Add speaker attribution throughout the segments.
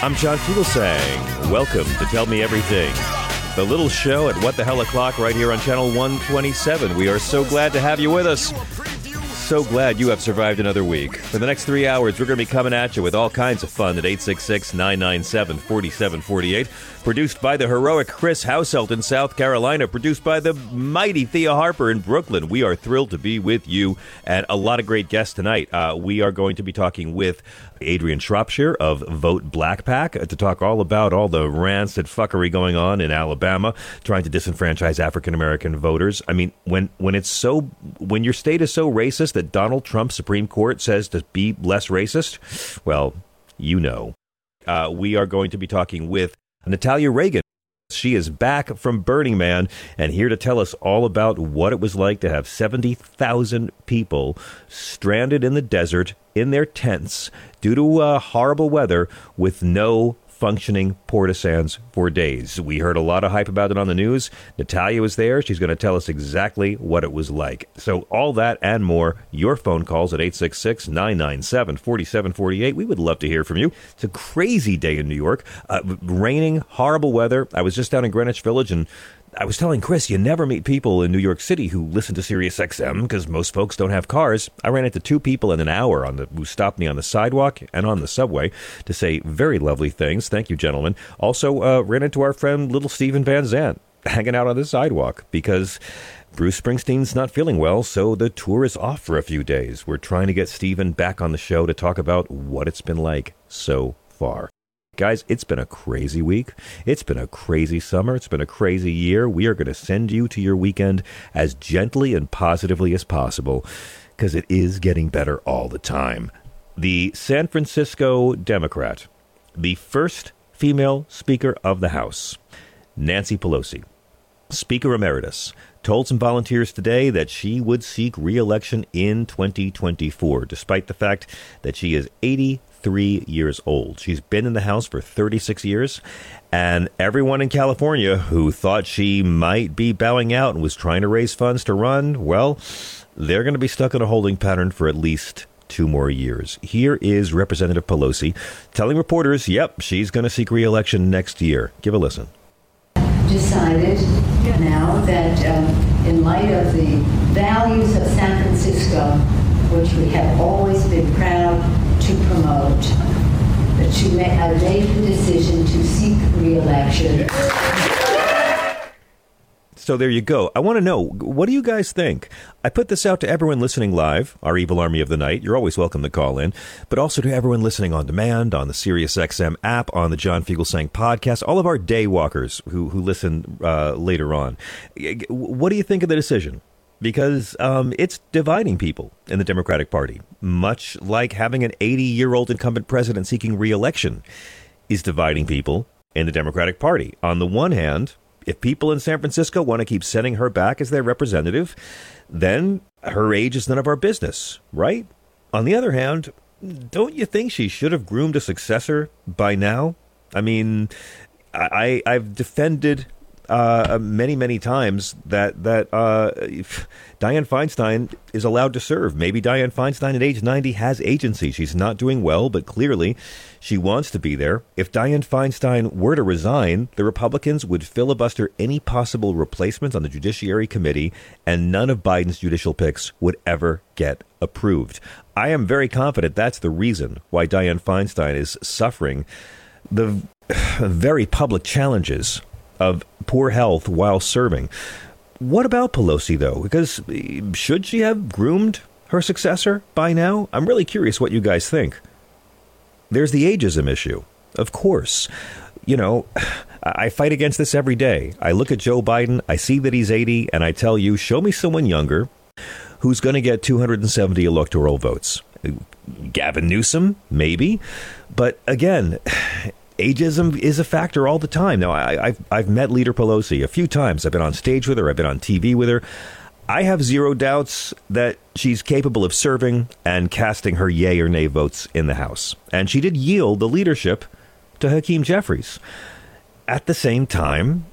Speaker 1: I'm John Fugelsang. Welcome to Tell Me Everything, the little show at What the Hell O'Clock right here on Channel 127. We are so glad to have you with us. So glad you have survived another week. For the next three hours, we're going to be coming at you with all kinds of fun at 866 997 4748. Produced by the heroic Chris Hauselt in South Carolina. Produced by the mighty Thea Harper in Brooklyn. We are thrilled to be with you and a lot of great guests tonight. Uh, we are going to be talking with Adrianne Shropshire of Vote Black PAC to talk all about all the rancid fuckery going on in Alabama, trying to disenfranchise African American voters. I mean, when when it's so when your state is so racist that Donald Trump's Supreme Court says to be less racist, well, you know. Uh, we are going to be talking with Natalia Reagan. She is back from Burning Man and here to tell us all about what it was like to have 70,000 people stranded in the desert in their tents due to uh, horrible weather with no functioning portisans for days. We heard a lot of hype about it on the news. Natalia was there. She's going to tell us exactly what it was like. So, all that and more, your phone calls at 866 997 4748. We would love to hear from you. It's a crazy day in New York. Uh, raining, horrible weather. I was just down in Greenwich Village and I was telling Chris, you never meet people in New York City who listen to Sirius XM because most folks don't have cars. I ran into two people in an hour on the who stopped me on the sidewalk and on the subway to say very lovely things. Thank you, gentlemen. Also, uh, ran into our friend Little Steven Van Zandt hanging out on the sidewalk because Bruce Springsteen's not feeling well, so the tour is off for a few days. We're trying to get Steven back on the show to talk about what it's been like so far. Guys, it's been a crazy week. It's been a crazy summer. It's been a crazy year. We are going to send you to your weekend as gently and positively as possible because it is getting better all the time. The San Francisco Democrat, the first female Speaker of the House, Nancy Pelosi, Speaker Emeritus, told some volunteers today that she would seek re election in 2024, despite the fact that she is 80 three years old. She's been in the House for 36 years, and everyone in California who thought she might be bowing out and was trying to raise funds to run, well, they're going to be stuck in a holding pattern for at least two more years. Here is Representative Pelosi telling reporters, yep, she's going to seek reelection next year. Give a listen.
Speaker 2: Decided now that um, in light of the values of San Francisco, which we have always been proud that you may, I made the decision to seek re-election.
Speaker 1: So there you go. I want to know, what do you guys think? I put this out to everyone listening live, our evil army of the night. You're always welcome to call in, but also to everyone listening on demand, on the SiriusXM app, on the John Fugelsang podcast, all of our day walkers who, who listen uh, later on. What do you think of the decision? Because um, it's dividing people in the Democratic Party, much like having an 80 year old incumbent president seeking reelection is dividing people in the Democratic Party. On the one hand, if people in San Francisco want to keep sending her back as their representative, then her age is none of our business, right? On the other hand, don't you think she should have groomed a successor by now? I mean, I, I've defended uh, many, many times that that uh, Dianne Feinstein is allowed to serve. Maybe Dianne Feinstein at age 90 has agency. She's not doing well, but clearly she wants to be there. If Dianne Feinstein were to resign, the Republicans would filibuster any possible replacements on the Judiciary Committee, and none of Biden's judicial picks would ever get approved. I am very confident that's the reason why Dianne Feinstein is suffering the very public challenges of poor health while serving. What about Pelosi, though? Because eh, should she have groomed her successor by now? I'm really curious what you guys think. There's the ageism issue. Of course. You know, I fight against this every day. I look at Joe Biden, I see that he's 80, and I tell you, show me someone younger who's going to get 270 electoral votes. Gavin Newsom, maybe. But again, ageism is a factor all the time. Now, I, have I've met Leader Pelosi a few times. I've been on stage with her. I've been on TV with her. I have zero doubts that she's capable of serving and casting her yay or nay votes in the House. And she did yield the leadership to Hakeem Jeffries. At the same time,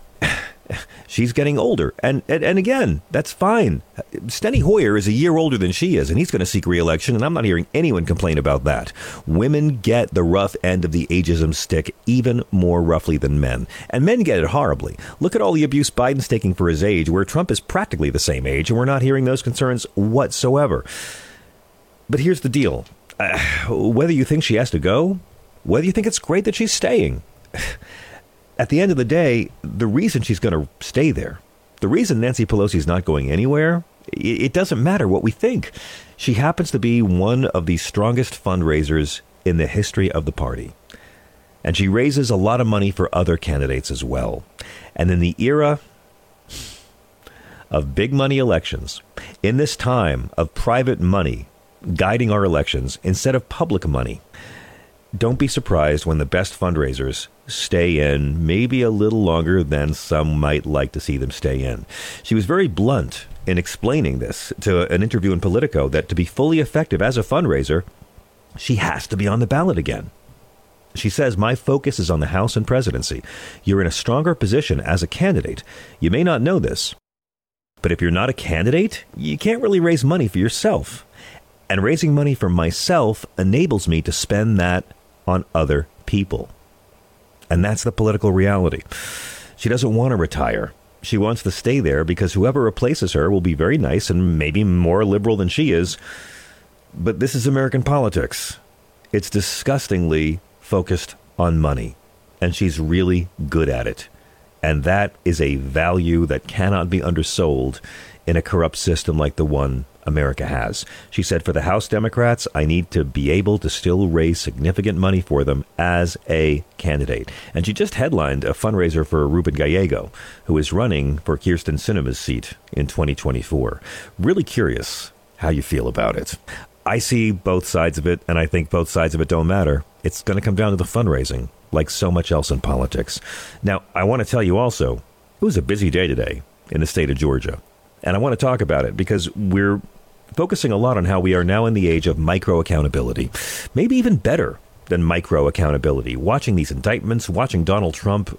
Speaker 1: she's getting older. And, and, and again, that's fine. Steny Hoyer is a year older than she is, and he's going to seek reelection, and I'm not hearing anyone complain about that. Women get the rough end of the ageism stick even more roughly than men. And men get it horribly. Look at all the abuse Biden's taking for his age, where Trump is practically the same age, and we're not hearing those concerns whatsoever. But here's the deal uh, whether you think she has to go, whether you think it's great that she's staying, at the end of the day, the reason she's going to stay there, the reason Nancy Pelosi is not going anywhere, it doesn't matter what we think. She happens to be one of the strongest fundraisers in the history of the party. And she raises a lot of money for other candidates as well. And in the era of big money elections, in this time of private money guiding our elections instead of public money, don't be surprised when the best fundraisers stay in maybe a little longer than some might like to see them stay in. She was very blunt in explaining this to an interview in Politico that to be fully effective as a fundraiser, she has to be on the ballot again. She says, My focus is on the House and presidency. You're in a stronger position as a candidate. You may not know this, but if you're not a candidate, you can't really raise money for yourself. And raising money for myself enables me to spend that on other people. And that's the political reality. She doesn't want to retire. She wants to stay there because whoever replaces her will be very nice and maybe more liberal than she is. But this is American politics. It's disgustingly focused on money, and she's really good at it. And that is a value that cannot be undersold in a corrupt system like the one America has. She said, For the House Democrats, I need to be able to still raise significant money for them as a candidate. And she just headlined a fundraiser for Ruben Gallego, who is running for Kyrsten Sinema's seat in 2024. Really curious how you feel about it. I see both sides of it, and I think both sides of it don't matter. It's going to come down to the fundraising, like so much else in politics. Now, I want to tell you also, it was a busy day today in the state of Georgia. And I want to talk about it because we're focusing a lot on how we are now in the age of micro accountability. Maybe even better than micro accountability. Watching these indictments, watching Donald Trump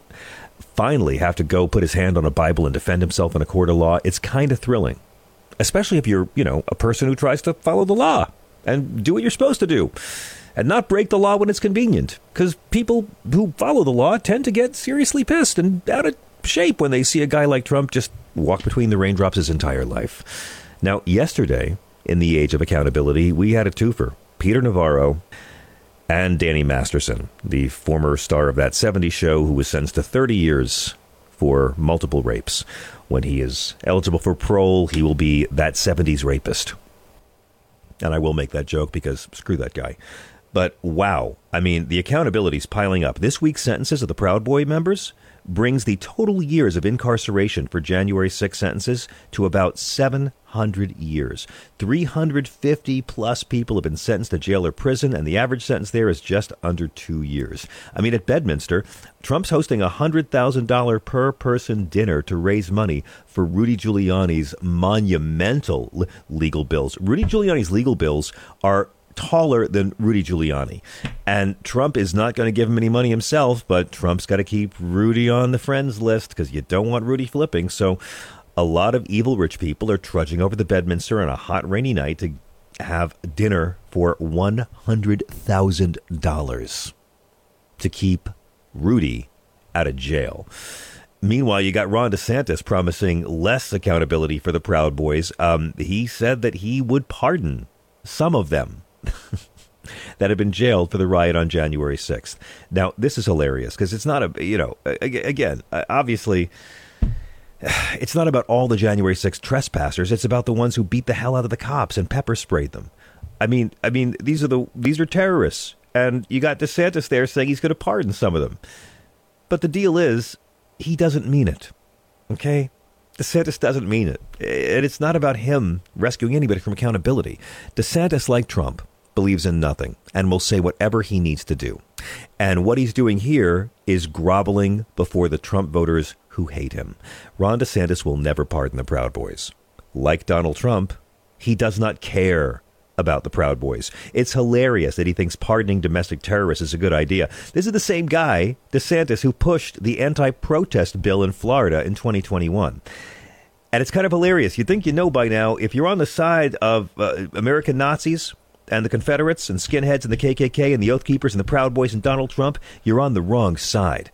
Speaker 1: finally have to go put his hand on a Bible and defend himself in a court of law, it's kind of thrilling. Especially if you're, you know, a person who tries to follow the law and do what you're supposed to do and not break the law when it's convenient. Because people who follow the law tend to get seriously pissed and out of shape when they see a guy like Trump just walk between the raindrops his entire life. Now, yesterday, in the age of accountability, we had a twofer Peter Navarro and Danny Masterson, the former star of that 70s show who was sentenced to 30 years for multiple rapes. When he is eligible for parole, he will be that 70s rapist. And I will make that joke because screw that guy. But wow, I mean, the accountability's piling up. This week's sentences of the Proud Boy members brings the total years of incarceration for January 6 sentences to about 700 years. 350 plus people have been sentenced to jail or prison, and the average sentence there is just under two years. I mean, at Bedminster, Trump's hosting a $100,000 per person dinner to raise money for Rudy Giuliani's monumental legal bills. Rudy Giuliani's legal bills are taller than Rudy Giuliani. And Trump is not going to give him any money himself, but Trump's got to keep Rudy on the friends list because you don't want Rudy flipping. So a lot of evil rich people are trudging over to Bedminster on a hot, rainy night to have dinner for $100,000 to keep Rudy out of jail. Meanwhile, you got Ron DeSantis promising less accountability for the Proud Boys. Um, he said that he would pardon some of them that have been jailed for the riot on January 6th. Now, this is hilarious because it's not a, you know, again, uh, obviously, it's not about all the January 6th trespassers. It's about the ones who beat the hell out of the cops and pepper sprayed them. I mean, I mean, these are the these are terrorists, and you got DeSantis there saying he's going to pardon some of them. But the deal is, he doesn't mean it. Okay? DeSantis doesn't mean it. And it's not about him rescuing anybody from accountability. DeSantis, like Trump, believes in nothing and will say whatever he needs to do. And what he's doing here is groveling before the Trump voters who hate him. Ron DeSantis will never pardon the Proud Boys. Like Donald Trump, he does not care about the Proud Boys. It's hilarious that he thinks pardoning domestic terrorists is a good idea. This is the same guy, DeSantis, who pushed the anti protest bill in Florida in 2021. And it's kind of hilarious. You'd think you know by now if you're on the side of uh, American Nazis and the Confederates and skinheads and the KKK and the Oath Keepers and the Proud Boys and Donald Trump, you're on the wrong side.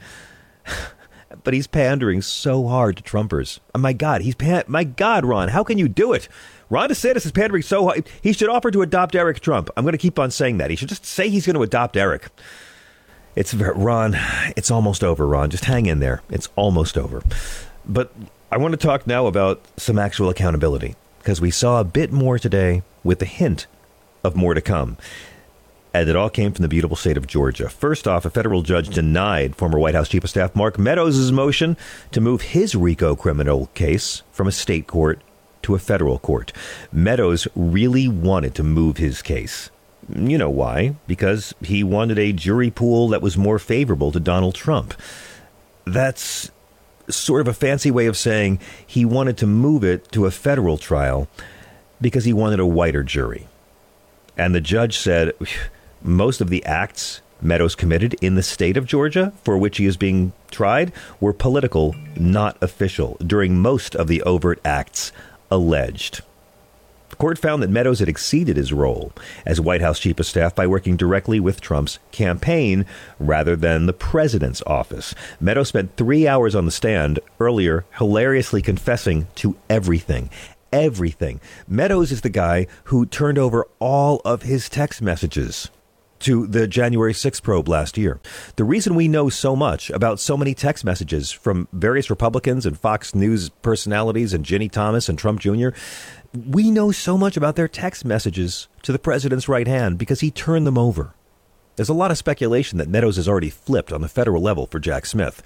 Speaker 1: but he's pandering so hard to Trumpers. Oh my God, he's pan- my God, Ron, how can you do it? Ron DeSantis is pandering so hard. He should offer to adopt Eric Trump. I'm going to keep on saying that. He should just say he's going to adopt Eric. It's Ron. It's almost over, Ron. Just hang in there. It's almost over. But I want to talk now about some actual accountability because we saw a bit more today with the hint of more to come. And it all came from the beautiful state of Georgia. First off, a federal judge denied former White House Chief of Staff Mark Meadows' motion to move his RICO criminal case from a state court to a federal court. Meadows really wanted to move his case. You know why? Because he wanted a jury pool that was more favorable to Donald Trump. That's sort of a fancy way of saying he wanted to move it to a federal trial because he wanted a whiter jury. And the judge said most of the acts Meadows committed in the state of Georgia for which he is being tried were political, not official, during most of the overt acts alleged. The court found that Meadows had exceeded his role as White House Chief of Staff by working directly with Trump's campaign rather than the president's office. Meadows spent three hours on the stand earlier, hilariously confessing to everything. Everything. Meadows is the guy who turned over all of his text messages to the January 6th probe last year. The reason we know so much about so many text messages from various Republicans and Fox News personalities and Ginni Thomas and Trump Jr., we know so much about their text messages to the president's right hand because he turned them over. There's a lot of speculation that Meadows has already flipped on the federal level for Jack Smith,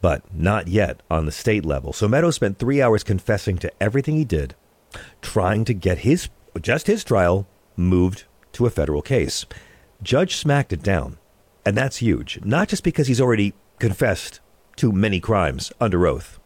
Speaker 1: but not yet on the state level. So Meadows spent three hours confessing to everything he did, trying to get his just his trial moved to a federal case. Judge smacked it down. And that's huge, not just because he's already confessed to many crimes under oath,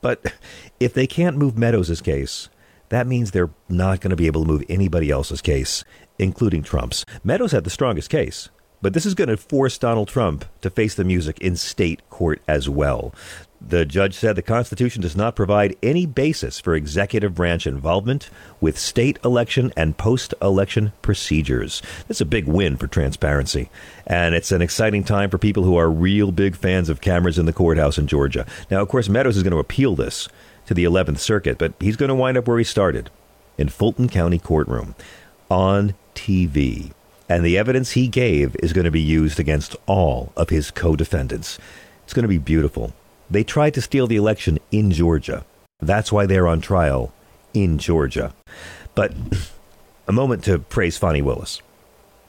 Speaker 1: but if they can't move Meadows' case, that means they're not going to be able to move anybody else's case, including Trump's. Meadows had the strongest case, but this is going to force Donald Trump to face the music in state court as well. The judge said the Constitution does not provide any basis for executive branch involvement with state election and post election procedures. That's a big win for transparency. And it's an exciting time for people who are real big fans of cameras in the courthouse in Georgia. Now, of course, Meadows is going to appeal this to the 11th Circuit, but he's going to wind up where he started in Fulton County Courtroom on TV. And the evidence he gave is going to be used against all of his co defendants. It's going to be beautiful. They tried to steal the election in Georgia. That's why they're on trial in Georgia. But a moment to praise Fani Willis.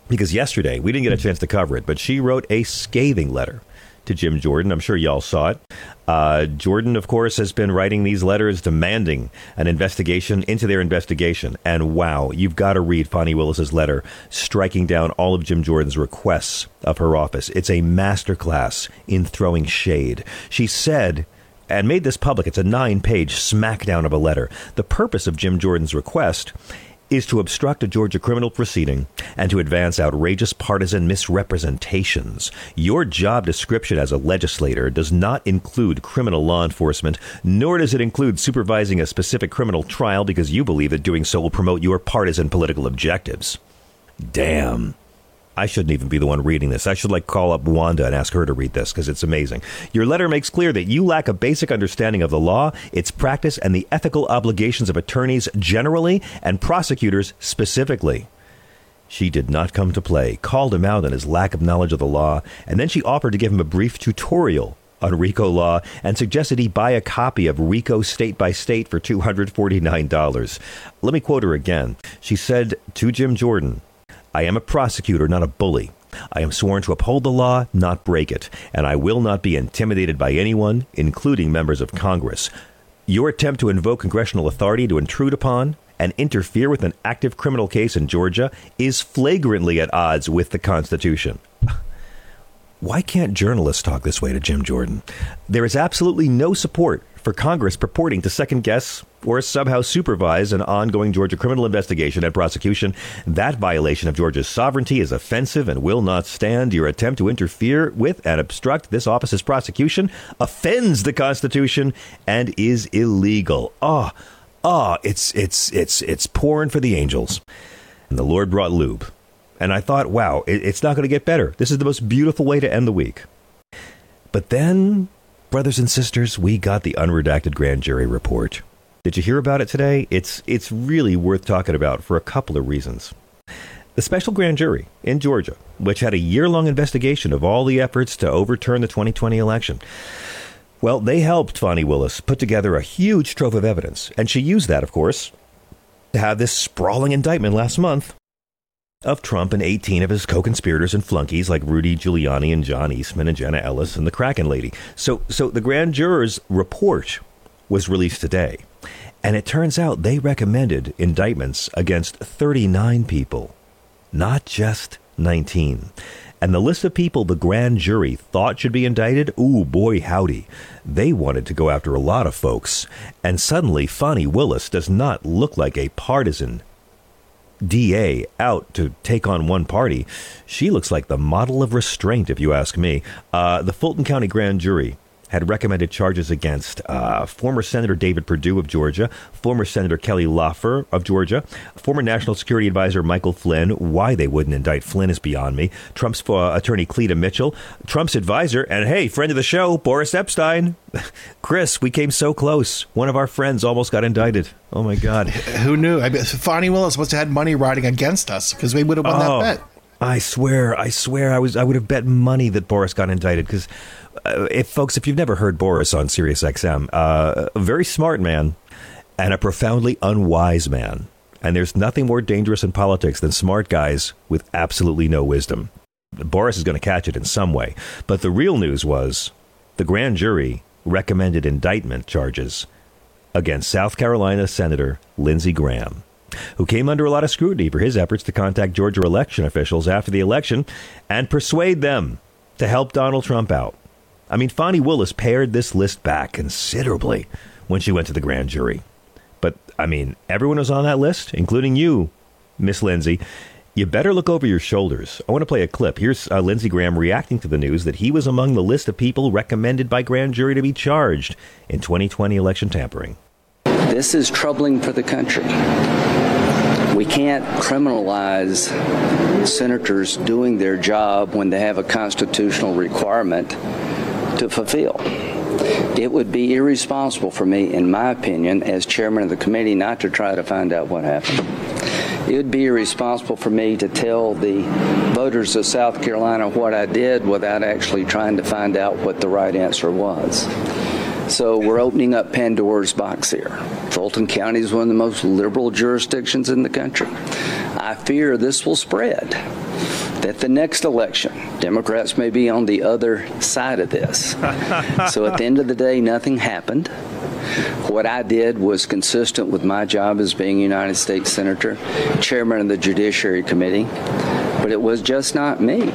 Speaker 1: Because yesterday, we didn't get a chance to cover it, but she wrote a scathing letter to Jim Jordan. I'm sure y'all saw it. Uh, Jordan, of course, has been writing these letters demanding an investigation into their investigation. And wow, you've got to read Fani Willis's letter striking down all of Jim Jordan's requests of her office. It's a masterclass in throwing shade. She said, and made this public, it's a nine page smackdown of a letter. The purpose of Jim Jordan's request is to obstruct a Georgia criminal proceeding and to advance outrageous partisan misrepresentations. Your job description as a legislator does not include criminal law enforcement, nor does it include supervising a specific criminal trial because you believe that doing so will promote your partisan political objectives. Damn. I shouldn't even be the one reading this. I should like call up Wanda and ask her to read this because it's amazing. Your letter makes clear that you lack a basic understanding of the law, its practice, and the ethical obligations of attorneys generally and prosecutors specifically. She did not come to play, called him out on his lack of knowledge of the law, and then she offered to give him a brief tutorial on RICO law and suggested he buy a copy of RICO State by State for $249. Let me quote her again. She said to Jim Jordan, I am a prosecutor, not a bully. I am sworn to uphold the law, not break it, and I will not be intimidated by anyone, including members of Congress. Your attempt to invoke congressional authority to intrude upon and interfere with an active criminal case in Georgia is flagrantly at odds with the Constitution. Why can't journalists talk this way to Jim Jordan? There is absolutely no support for Congress purporting to second guess or somehow supervise an ongoing Georgia criminal investigation and prosecution. That violation of Georgia's sovereignty is offensive and will not stand. Your attempt to interfere with and obstruct this office's prosecution offends the Constitution and is illegal. Ah, oh, ah, oh, it's it's it's it's pouring for the angels. And the Lord brought lube. And I thought, wow, it, it's not going to get better. This is the most beautiful way to end the week. But then Brothers and sisters, we got the unredacted grand jury report. Did you hear about it today? It's it's really worth talking about for a couple of reasons. The special grand jury in Georgia, which had a year-long investigation of all the efforts to overturn the 2020 election. Well, they helped Fani Willis put together a huge trove of evidence, and she used that, of course, to have this sprawling indictment last month of Trump and 18 of his co-conspirators and flunkies like Rudy Giuliani and John Eastman and Jenna Ellis and the Kraken lady. So so the grand jurors report was released today. And it turns out they recommended indictments against 39 people, not just 19. And the list of people the grand jury thought should be indicted, ooh, boy, howdy. They wanted to go after a lot of folks. And suddenly, Fani Willis does not look like a partisan DA out to take on one party. She looks like the model of restraint, if you ask me. Uh, the Fulton County Grand Jury had recommended charges against uh, former Senator David Perdue of Georgia, former Senator Kelly Loeffler of Georgia, former National Security Advisor Michael Flynn. Why they wouldn't indict Flynn is beyond me. Trump's uh, attorney Cleta Mitchell, Trump's advisor, and hey, friend of the show, Boris Epshteyn. Chris, we came so close. One of our friends almost got indicted. Oh my God!
Speaker 3: Who knew? I mean, Fani Willis must have had money riding against us because we would have won oh, that bet.
Speaker 1: I swear, I swear, I was, I would have bet money that Boris got indicted because if folks, if you've never heard Boris on Sirius XM, uh, a very smart man and a profoundly unwise man. And there's nothing more dangerous in politics than smart guys with absolutely no wisdom. Boris is going to catch it in some way. But the real news was the grand jury recommended indictment charges against South Carolina Senator Lindsey Graham, who came under a lot of scrutiny for his efforts to contact Georgia election officials after the election and persuade them to help Donald Trump out. I mean, Fani Willis pared this list back considerably when she went to the grand jury. But, I mean, everyone was on that list, including you, Miss Lindsey. You better look over your shoulders. I want to play a clip. Here's uh, Lindsey Graham reacting to the news that he was among the list of people recommended by grand jury to be charged in 2020 election tampering.
Speaker 4: This is troubling for the country. We can't criminalize senators doing their job when they have a constitutional requirement to fulfill. It would be irresponsible for me, in my opinion, as chairman of the committee, not to try to find out what happened. It would be irresponsible for me to tell the voters of South Carolina what I did without actually trying to find out what the right answer was. So we're opening up Pandora's box here. Fulton County is one of the most liberal jurisdictions in the country. I fear this will spread that the next election, Democrats may be on the other side of this. so at the end of the day, nothing happened. What I did was consistent with my job as being United States Senator, Chairman of the Judiciary Committee, but it was just not me.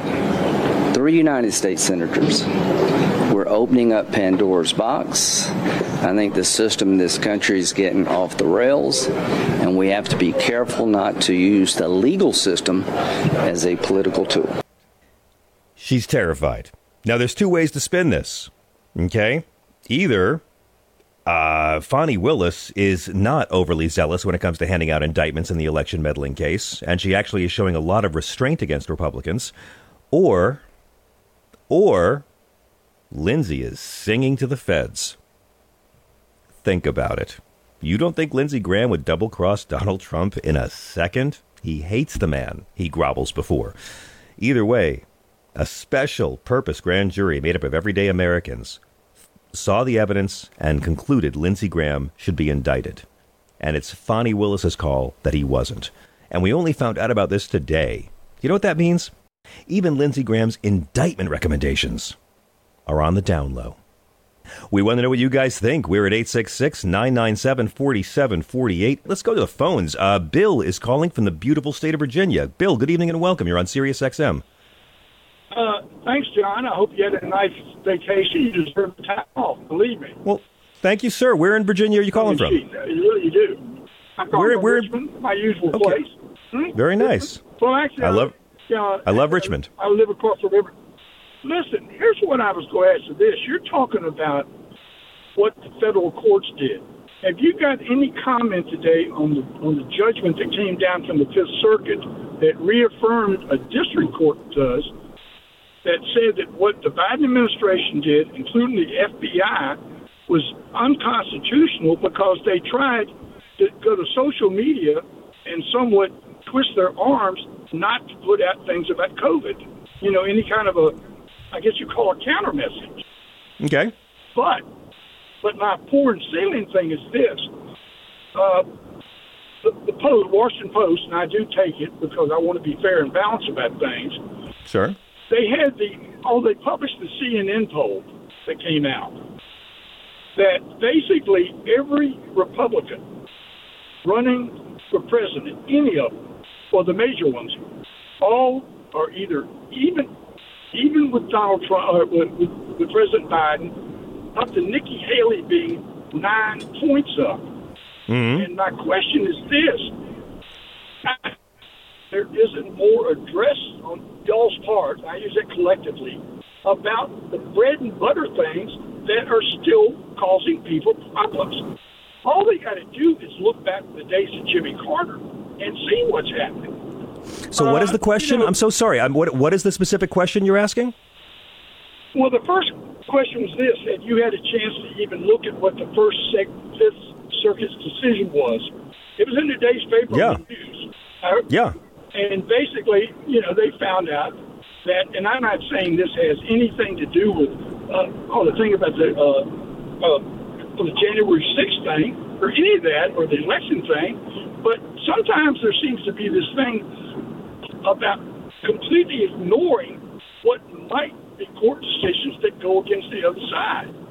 Speaker 4: Three United States Senators were opening up Pandora's box. I think the system in this country is getting off the rails, and we have to be careful not to use the legal system as a political tool.
Speaker 1: She's terrified. Now, there's two ways to spin this. Okay? Either uh, Fani Willis is not overly zealous when it comes to handing out indictments in the election meddling case, and she actually is showing a lot of restraint against Republicans, or, or Lindsey is singing to the feds. Think about it. You don't think Lindsey Graham would double cross Donald Trump in a second? He hates the man he grovels before. Either way, a special purpose grand jury made up of everyday Americans saw the evidence and concluded Lindsey Graham should be indicted. And it's Fani Willis's call that he wasn't. And we only found out about this today. You know what that means? Even Lindsey Graham's indictment recommendations are on the down low. We want to know what you guys think. We're at 866 997 4748. Let's go to the phones. Uh, Bill is calling from the beautiful state of Virginia. Bill, good evening and welcome. You're on Sirius XM.
Speaker 5: Uh, thanks, John. I hope you had a nice vacation. You deserve the time off, believe me.
Speaker 1: Well, thank you, sir. Where in Virginia are you calling from?
Speaker 5: You really do. I'm calling
Speaker 1: We're-
Speaker 5: from
Speaker 1: we're-
Speaker 5: Richmond, my usual
Speaker 1: Okay.
Speaker 5: place. Hmm?
Speaker 1: Very nice.
Speaker 5: Well, actually,
Speaker 1: I love-
Speaker 5: uh,
Speaker 1: I love Richmond.
Speaker 5: I live across the river. Listen, here's what I was going to ask you this. You're talking about what the federal courts did. Have you got any comment today on the on the judgment that came down from the Fifth Circuit that reaffirmed a district court does that said that what the Biden administration did, including the FBI, was unconstitutional because they tried to go to social media and somewhat twist their arms not to put out things about COVID. You know, any kind of a, I guess you call a counter message.
Speaker 1: Okay.
Speaker 5: But, but my poor and ceiling thing is this. Uh, the, the Post, Washington Post, and I do take it because I want to be fair and balanced about things.
Speaker 1: Sure.
Speaker 5: They had the, oh, they published the CNN poll that came out that basically every Republican running for president, any of them, or the major ones, all are either even, even with Donald Trump, or with, with, with President Biden, up to Nikki Haley being nine points up. Mm-hmm. And my question is this: There isn't more address on y'all's part. I use it collectively about the bread and butter things that are still causing people problems. All they got to do is look back to the days of Jimmy Carter and see what's happening.
Speaker 1: So, what is
Speaker 5: Uh,
Speaker 1: the question?
Speaker 5: you know-
Speaker 1: I'm so sorry. I'm, what, what is the specific question you're asking?
Speaker 5: Well, the first question was this: Had you had a chance to even look at what the first sec- Fifth Circuit's decision was? It was in today's paper
Speaker 1: Yeah.
Speaker 5: news. Uh,
Speaker 1: Yeah.
Speaker 5: And basically, you know, they found out that, and I'm not saying this has anything to do with, uh, oh, the thing about the, uh, uh, the January 6th thing, or any of that, or the election thing, but sometimes there seems to be this thing about completely ignoring what might be court decisions that go against the other side.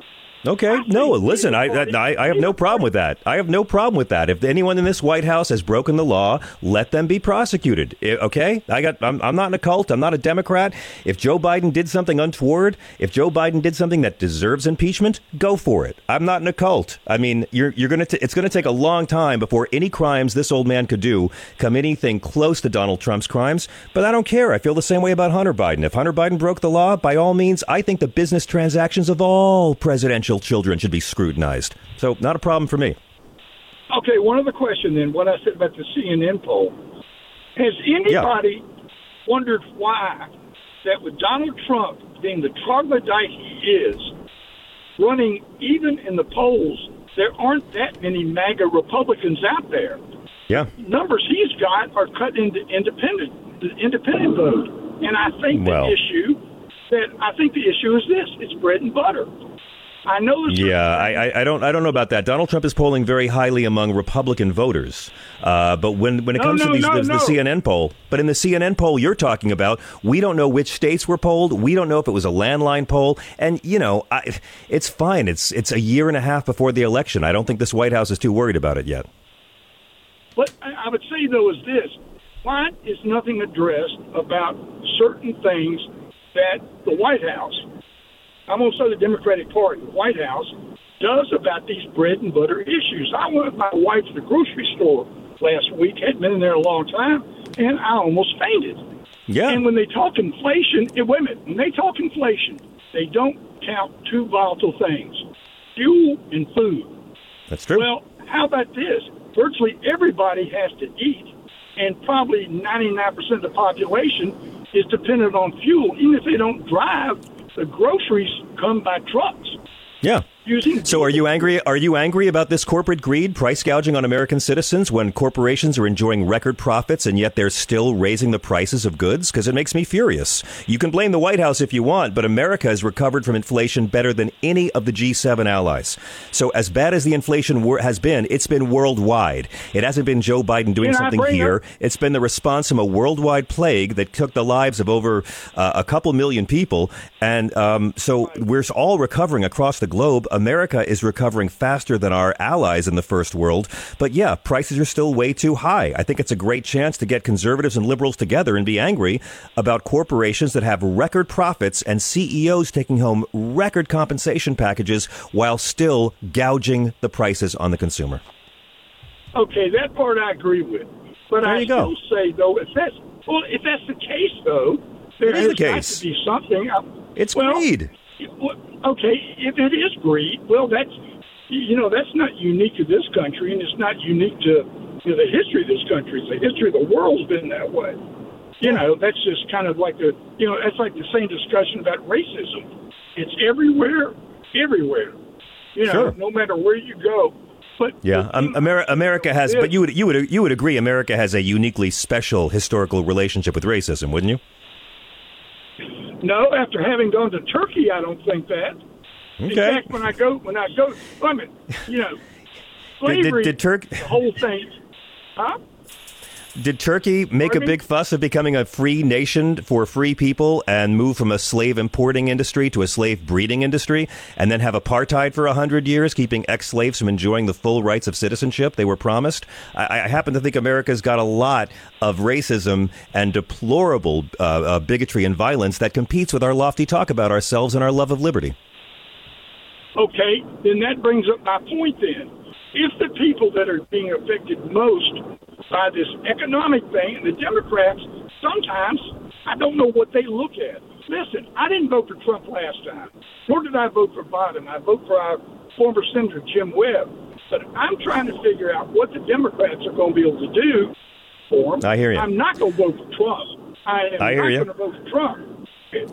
Speaker 1: Okay. No, listen, I, I I have no problem with that. I have no problem with that. If anyone in this White House has broken the law, let them be prosecuted. Okay? I got I'm, I'm not in a cult. I'm not a Democrat. If Joe Biden did something untoward, if Joe Biden did something that deserves impeachment, go for it. I'm not in a cult. I mean, you're you're going to it's going to take a long time before any crimes this old man could do come anything close to Donald Trump's crimes, but I don't care. I feel the same way about Hunter Biden. If Hunter Biden broke the law, by all means, I think the business transactions of all presidential children should be scrutinized. So, not a problem for me.
Speaker 5: Okay, one other question then. What I said about the CNN poll. Has anybody wondered why that with Donald Trump being the troglodyte he is, running even in the polls, there aren't that many MAGA Republicans out there.
Speaker 1: Yeah.
Speaker 5: Numbers he's got are cut into independent, the independent vote. And I think
Speaker 1: Well.
Speaker 5: the issue that I think the issue is this: it's bread and butter. I know.
Speaker 1: Yeah, I, I, don't I don't know about that. Donald Trump is polling very highly among Republican voters, uh, but when when it
Speaker 5: No,
Speaker 1: comes
Speaker 5: no,
Speaker 1: to these
Speaker 5: no,
Speaker 1: the, the CNN poll, but in the CNN poll you're talking about, we don't know which states were polled. We don't know if it was a landline poll, and you know, I, it's fine. It's it's a year and a half before the election. I don't think this White House is too worried about it yet.
Speaker 5: What I I would say though is this: why is nothing addressed about certain things that the White House, I'm going to say the Democratic Party, the White House, does about these bread and butter issues. I went with my wife to the grocery store last week, hadn't been in there a long time, and I almost fainted.
Speaker 1: Yeah.
Speaker 5: And when they talk inflation, eh, wait a minute, when they talk inflation, they don't count two volatile things fuel and food.
Speaker 1: That's true.
Speaker 5: Well, how about this? Virtually everybody has to eat, and probably 99% of the population is dependent on fuel. Even if they don't drive, the groceries come by trucks.
Speaker 1: yeah. So are you angry are you angry about this corporate greed price gouging on American citizens when corporations are enjoying record profits and yet they're still raising the prices of goods because it makes me furious. You can blame the White House if you want, but America has recovered from inflation better than any of the G7 allies. So as bad as the inflation wor- has been, it's been worldwide. It hasn't been Joe Biden doing
Speaker 5: I
Speaker 1: something here.
Speaker 5: up-
Speaker 1: It's been the response from a worldwide plague that took the lives of over uh, a couple million people. And um, so we're all recovering across the globe. America is recovering faster than our allies in the first world. But yeah, prices are still way too high. I think it's a great chance to get conservatives and liberals together and be angry about corporations that have record profits and CEOs taking home record compensation packages while still gouging the prices on the consumer.
Speaker 5: Okay, that part I agree with. But
Speaker 1: There
Speaker 5: I
Speaker 1: you go.
Speaker 5: still say though, if that's well, if that's the case though, there
Speaker 1: It is the
Speaker 5: got
Speaker 1: case.
Speaker 5: to be something. uh,
Speaker 1: It's
Speaker 5: well,
Speaker 1: greed.
Speaker 5: Okay, if it is greed, well, that's you know that's not unique to this country, and it's not unique to you know, the history of this country. The history of the world's been that way. You know, that's just kind of like the you know that's like the same discussion about racism. It's everywhere, everywhere. You know,
Speaker 1: Sure.
Speaker 5: no matter where you go. But
Speaker 1: Yeah, um, Ameri- America has, but you would you would you would agree America has a uniquely special historical relationship with racism, wouldn't you?
Speaker 5: No, after having gone to Turkey, I don't think that. In fact, when I go, when I go, I mean, you know,
Speaker 1: Did- did-
Speaker 5: slavery,
Speaker 1: did Turk-
Speaker 5: the whole thing, huh?
Speaker 1: Did Turkey make a big fuss of becoming a free nation for free people and move from a slave importing industry to a slave breeding industry, and then have apartheid for a hundred years, keeping ex-slaves from enjoying the full rights of citizenship they were promised? I, I happen to think America's got a lot of racism and deplorable uh, uh, bigotry and violence that competes with our lofty talk about ourselves and our love of liberty.
Speaker 5: Okay, then that brings up my point. Then, if the people that are being affected most by this economic thing, and the Democrats, sometimes I don't know what they look at. Listen, I didn't vote for Trump last time, nor did I vote for Biden. I vote for our former Senator Jim Webb. But I'm trying to figure out what the Democrats are going to be able to do for them.
Speaker 1: I hear you.
Speaker 5: I'm not going to vote for Trump. I am
Speaker 1: I hear
Speaker 5: not
Speaker 1: you.
Speaker 5: going to vote for Trump.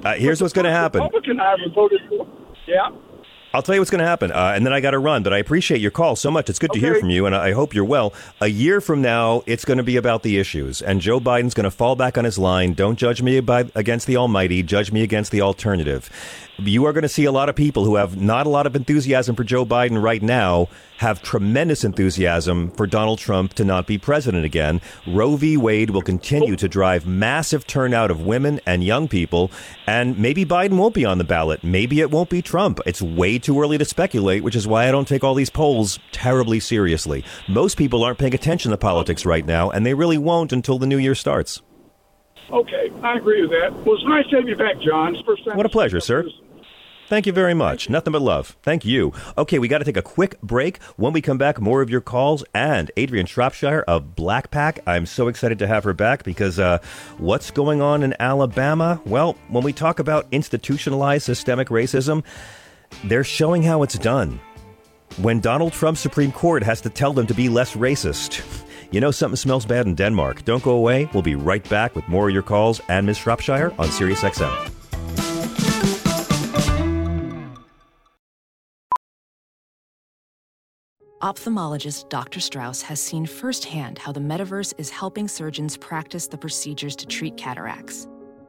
Speaker 1: Uh, here's what's gonna happen.
Speaker 5: Republican I voted for. Yeah.
Speaker 1: I'll tell you what's going to happen, uh, and then I got to run. But I appreciate your call so much. It's good to hear from you, and I hope you're well. A year from now, it's going to be about the issues, and Joe Biden's going to fall back on his line. Don't judge me by, against the Almighty. Judge me against the alternative. You are going to see a lot of people who have not a lot of enthusiasm for Joe Biden right now have tremendous enthusiasm for Donald Trump to not be president again. Roe v. Wade will continue to drive massive turnout of women and young people, and maybe Biden won't be on the ballot. Maybe it won't be Trump. It's way too early to speculate, which is why I don't take all these polls terribly seriously. Most people aren't paying attention to politics right now, and they really won't until the new year starts.
Speaker 5: Okay, I agree with that. Well, it's nice to have you back, John. First time.
Speaker 1: What a pleasure, sir. Thank you very much. Nothing but love. Thank you. Okay, we got to take a quick break. When we come back, more of your calls and Adrianne Shropshire of BlackPAC. I'm so excited to have her back because uh, what's going on in Alabama? Well, when we talk about institutionalized systemic racism, they're showing how it's done. When Donald Trump's Supreme Court has to tell them to be less racist. You know something smells bad in Denmark. Don't go away. We'll be right back with more of your calls and Ms. Shropshire on Sirius XM.
Speaker 6: Ophthalmologist Dr. Strauss has seen firsthand how the metaverse is helping surgeons practice the procedures to treat cataracts.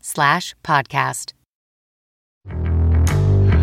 Speaker 7: slash podcast.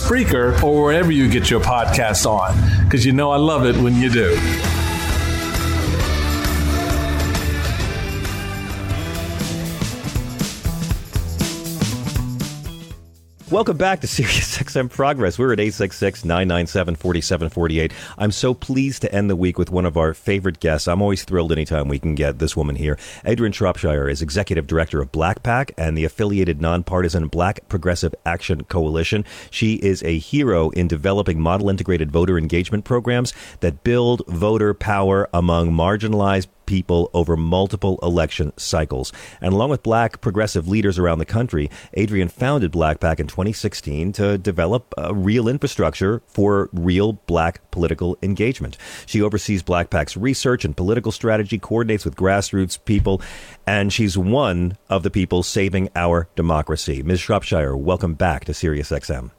Speaker 8: Spreaker, or wherever you get your podcasts on, because you know I love it when you do.
Speaker 1: Welcome back to Sirius XM Progress. We're at 866 997 4748. I'm so pleased to end the week with one of our favorite guests. I'm always thrilled anytime we can get this woman here. Adrianne Shropshire is Executive Director of BlackPAC and the affiliated nonpartisan Black Progressive Action Coalition. She is a hero in developing model integrated voter engagement programs that build voter power among marginalized people over multiple election cycles. And along with black progressive leaders around the country, Adrianne founded BlackPAC in 2016 to develop a real infrastructure for real black political engagement. She oversees BlackPAC's research and political strategy, coordinates with grassroots people, and she's one of the people saving our democracy. Ms. Shropshire, welcome back to SiriusXM.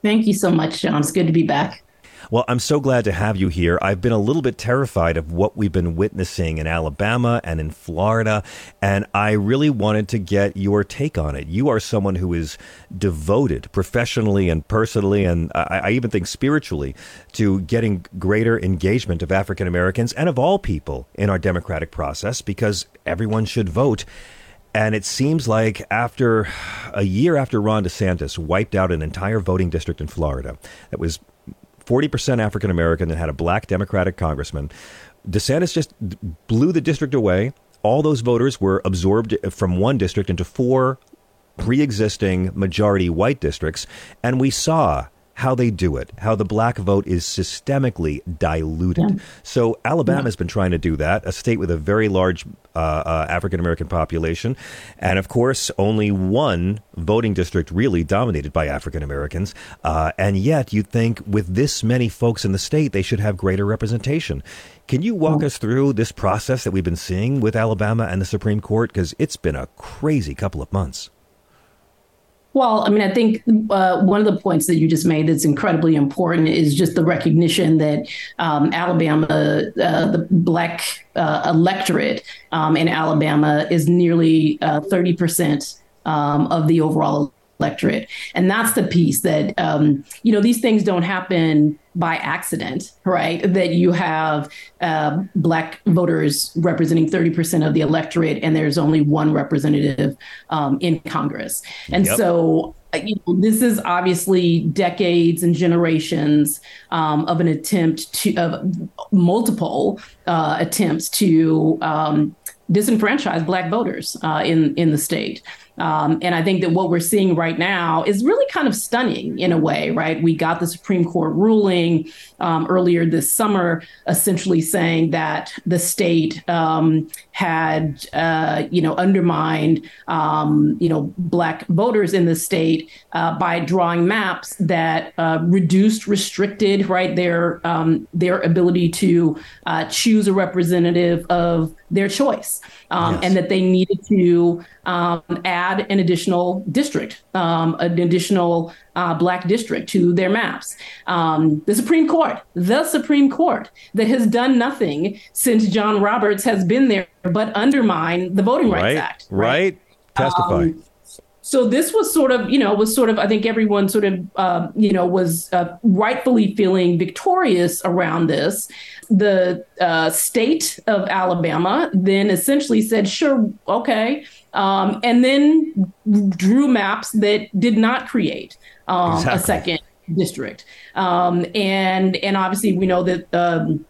Speaker 9: Thank you so much, John. It's good to be back.
Speaker 1: Well, I'm so glad to have you here. I've been a little bit terrified of what we've been witnessing in Alabama and in Florida, and I really wanted to get your take on it. You are someone who is devoted professionally and personally, and I, I even think spiritually, to getting greater engagement of African Americans and of all people in our democratic process because everyone should vote. And it seems like after a year after Ron DeSantis wiped out an entire voting district in Florida that was 40% African American that had a black Democratic congressman. DeSantis just blew the district away. All those voters were absorbed from one district into four pre existing majority white districts. And we saw how they do it, how the black vote is systemically diluted. Yeah. So Alabama yeah. has been trying to do that, a state with a very large uh, uh, African American population, and of course, only one voting district really dominated by African Americans. Uh, and yet, you'd think with this many folks in the state, they should have greater representation. Can you walk us through this process that we've been seeing with Alabama and the Supreme Court? Because it's been a crazy couple of months.
Speaker 9: Well, I mean, I think uh, one of the points that you just made that's incredibly important is just the recognition that um, Alabama, uh, the black uh, electorate um, in Alabama is nearly 30% uh, um, of the overall electorate. And that's the piece that, um, you know, these things don't happen by accident, right? That you have uh, Black voters representing 30% of the electorate and there's only one representative um, in Congress. And yep. so, uh, you know, this is obviously decades and generations um, of an attempt to, of multiple uh, attempts to um, disenfranchise Black voters uh, in, in the state. Um, and I think that what we're seeing right now is really kind of stunning in a way, right? We got the Supreme Court ruling um, earlier this summer, essentially saying that the state um, had, uh, you know, undermined, um, you know, black voters in the state uh, by drawing maps that uh, reduced, restricted, right, their um, their ability to uh, choose a representative of their choice, um, yes. and that they needed to um, add an additional district, um, an additional uh, black district to their maps. Um, the Supreme Court, the Supreme Court, that has done nothing since John Roberts has been there but undermine the Voting Rights
Speaker 1: right,
Speaker 9: Act.
Speaker 1: Right. right. Testify. Um,
Speaker 9: so this was sort of, you know, was sort of, I think everyone sort of, uh, you know, was uh, rightfully feeling victorious around this. The uh, state of Alabama then essentially said, sure, okay, um, and then drew maps that did not create um, exactly. a second district. Um, and and obviously we know that.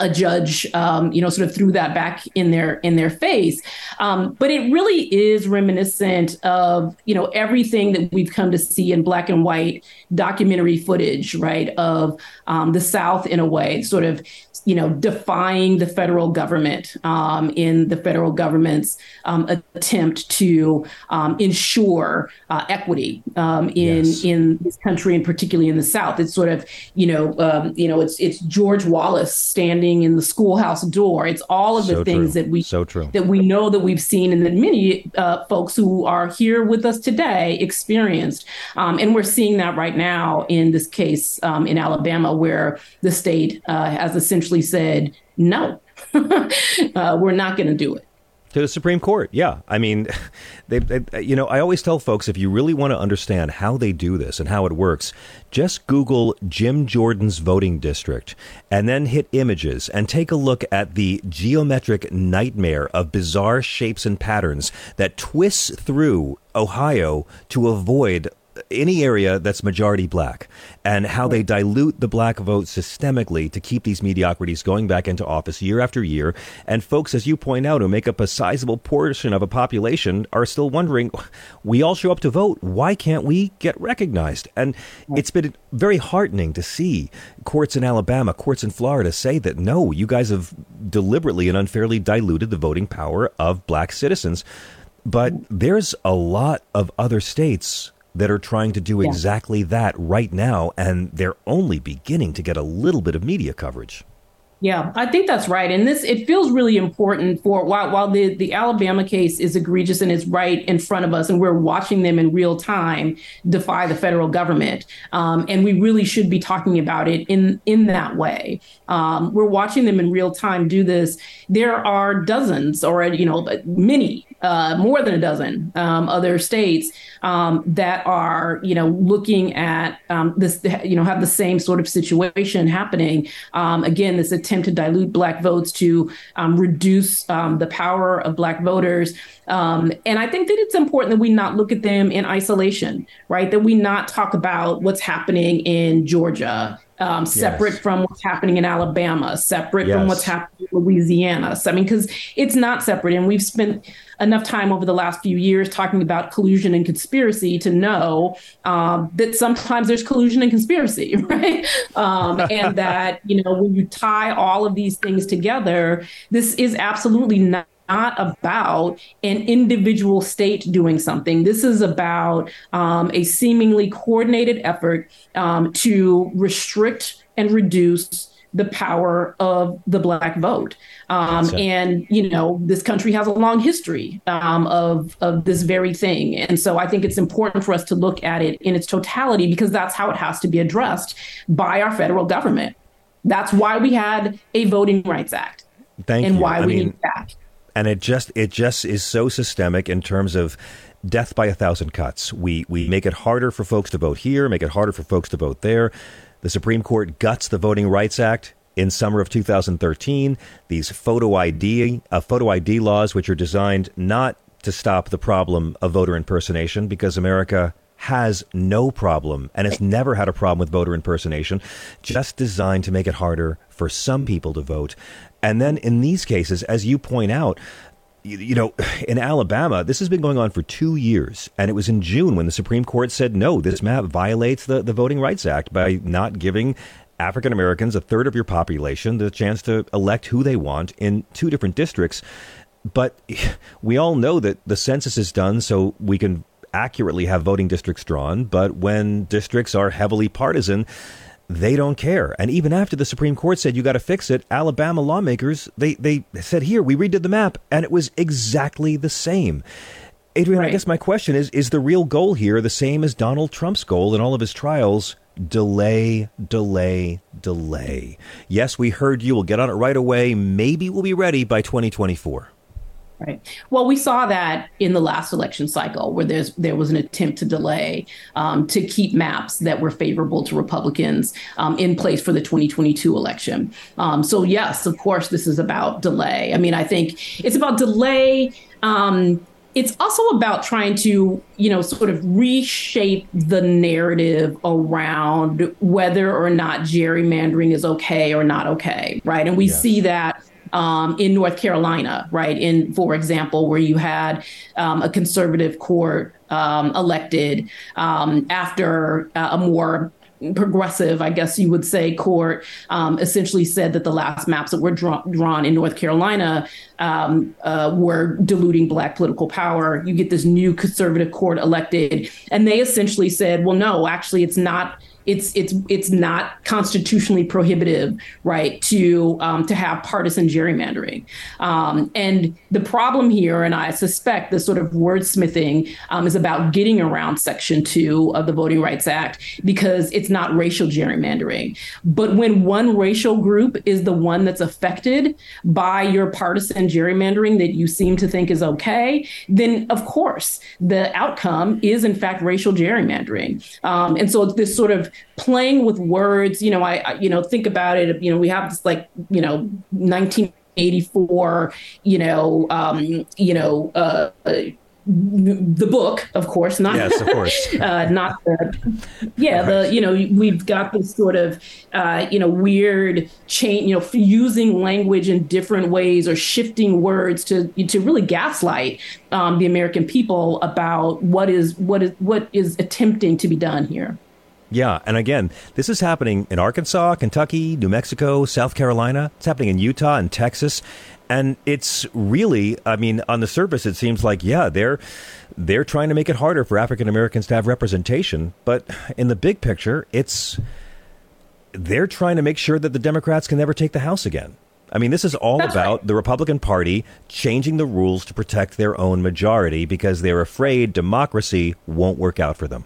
Speaker 9: A judge, um, you know, sort of threw that back in their in their face. Um, but it really is reminiscent of you know everything that we've come to see in black and white documentary footage, right, of um, the South in a way, sort of you know, defying the federal government um, in the federal government's um, attempt to um, ensure uh, equity um, in yes. in this country and particularly in the South. It's sort of you know um, you know it's it's George Wallace standing in the schoolhouse door. It's all of the so things
Speaker 1: true.
Speaker 9: that we
Speaker 1: so true.
Speaker 9: that we know that we've seen and that many uh, folks who are here with us today experienced, um, and we're seeing that right now in this case in Alabama where the state uh, has essentially essentially said, no, uh, we're not going to do it.
Speaker 1: To the Supreme Court, yeah. I mean, they, they, you know, I always tell folks if you really want to understand how they do this and how it works, just Google Jim Jordan's voting district and then hit images and take a look at the geometric nightmare of bizarre shapes and patterns that twists through Ohio to avoid any area that's majority black and how they dilute the black vote systemically to keep these mediocrities going back into office year after year. And folks, as you point out, who make up a sizable portion of a population are still wondering, we all show up to vote. Why can't we get recognized? And it's been very heartening to see courts in Alabama, courts in Florida say that no, you guys have deliberately and unfairly diluted the voting power of black citizens. But mm. there's a lot of other states that are trying to do exactly that right now, and they're only beginning to get a little bit of media coverage.
Speaker 9: Yeah, I think that's right. And this it feels really important for while while the, the Alabama case is egregious and is right in front of us and we're watching them in real time defy the federal government. Um, and we really should be talking about it in in that way. Um, we're watching them in real time do this. There are dozens or you know many uh, more than a dozen um, other states um, that are, you know, looking at um, this, you know, have the same sort of situation happening. Um, again, this attempt to dilute Black votes to um, reduce um, the power of Black voters. and I think that it's important that we not look at them in isolation, right? That we not talk about what's happening in Georgia um, separate yes. from what's happening in Alabama, separate yes. from what's happening in Louisiana. So, I mean, because it's not separate. And we've spent enough time over the last few years talking about collusion and conspiracy to know um, that sometimes there's collusion and conspiracy, right? Um, and that, you know, when you tie all of these things together, this is absolutely not not about an individual state doing something. This is about um, a seemingly coordinated effort um, to restrict and reduce the power of the black vote. Um, and you know, this country has a long history um, of of this very thing, and so I think it's important for us to look at it in its totality because that's how it has to be addressed by our federal government. That's why we had a Voting Rights Act.
Speaker 1: Thank
Speaker 9: and
Speaker 1: you.
Speaker 9: why
Speaker 1: I
Speaker 9: we
Speaker 1: mean,
Speaker 9: need that
Speaker 1: and it just it just is so systemic in terms of death by a thousand cuts. We we make it harder for folks to vote here, make it harder for folks to vote there. The Supreme Court guts the Voting Rights Act in summer of 2013. These photo ID uh, photo ID laws, which are designed not to stop the problem of voter impersonation, because America has no problem and has never had a problem with voter impersonation, just designed to make it harder for some people to vote. And then in these cases, as you point out, you, know, in Alabama, this has been going on for two years. And it was in June when the Supreme Court said, no, this map violates the, the Voting Rights Act by not giving African Americans, a third of your population, the chance to elect who they want in two different districts. But we all know that the census is done so we can accurately have voting districts drawn. But when districts are heavily partisan, they don't care. And even after the Supreme Court said you got to fix it, Alabama lawmakers they they said here we redid the map and it was exactly the same. Adrianne, right. I guess my question is is the real goal here the same as Donald Trump's goal in all of his trials? Delay, delay, delay. Yes, we heard you. We'll get on it right away. Maybe we'll be ready by 2024.
Speaker 9: Right. Well, we saw that in the last election cycle, where there's there was an attempt to delay um, to keep maps that were favorable to Republicans um, in place for the 2022 election. Um, so yes, of course, this is about delay. I mean, I think it's about delay. Um, it's also about trying to, you know, sort of reshape the narrative around whether or not gerrymandering is okay or not okay, right? And we yes. see that um, in North Carolina, right? In, for example, where you had um, a conservative court um, elected um, after uh, a more progressive, I guess you would say, court um, essentially said that the last maps that were draw- drawn in North Carolina um, uh, were diluting Black political power. You get this new conservative court elected, and they essentially said, well, no, actually, it's not it's it's it's not constitutionally prohibitive, right, to um, to have partisan gerrymandering. Um, and the problem here, and I suspect the sort of wordsmithing um, is about getting around Section Two of the Voting Rights Act because it's not racial gerrymandering. But when one racial group is the one that's affected by your partisan gerrymandering that you seem to think is okay, then of course the outcome is in fact racial gerrymandering. Um, and so this sort of playing with words. You know, I, I, you know think about it. You know, we have this like you know 1984. You know, um, you know. Uh, the book, of course, not
Speaker 1: yes, of course,
Speaker 9: uh, not the yeah. Right. The you know we've got this sort of uh, you know weird chain, you know, using language in different ways or shifting words to to really gaslight um, the American people about what is what is what is attempting to be done here.
Speaker 1: Yeah, and again, this is happening in Arkansas, Kentucky, New Mexico, South Carolina. It's happening in Utah and Texas. And it's really, I mean, on the surface it seems like yeah, they're they're trying to make it harder for African Americans to have representation, but in the big picture, it's they're trying to make sure that the Democrats can never take the House again. I mean, this is all That's about right. the Republican Party changing the rules to protect their own majority because they're afraid democracy won't work out for them.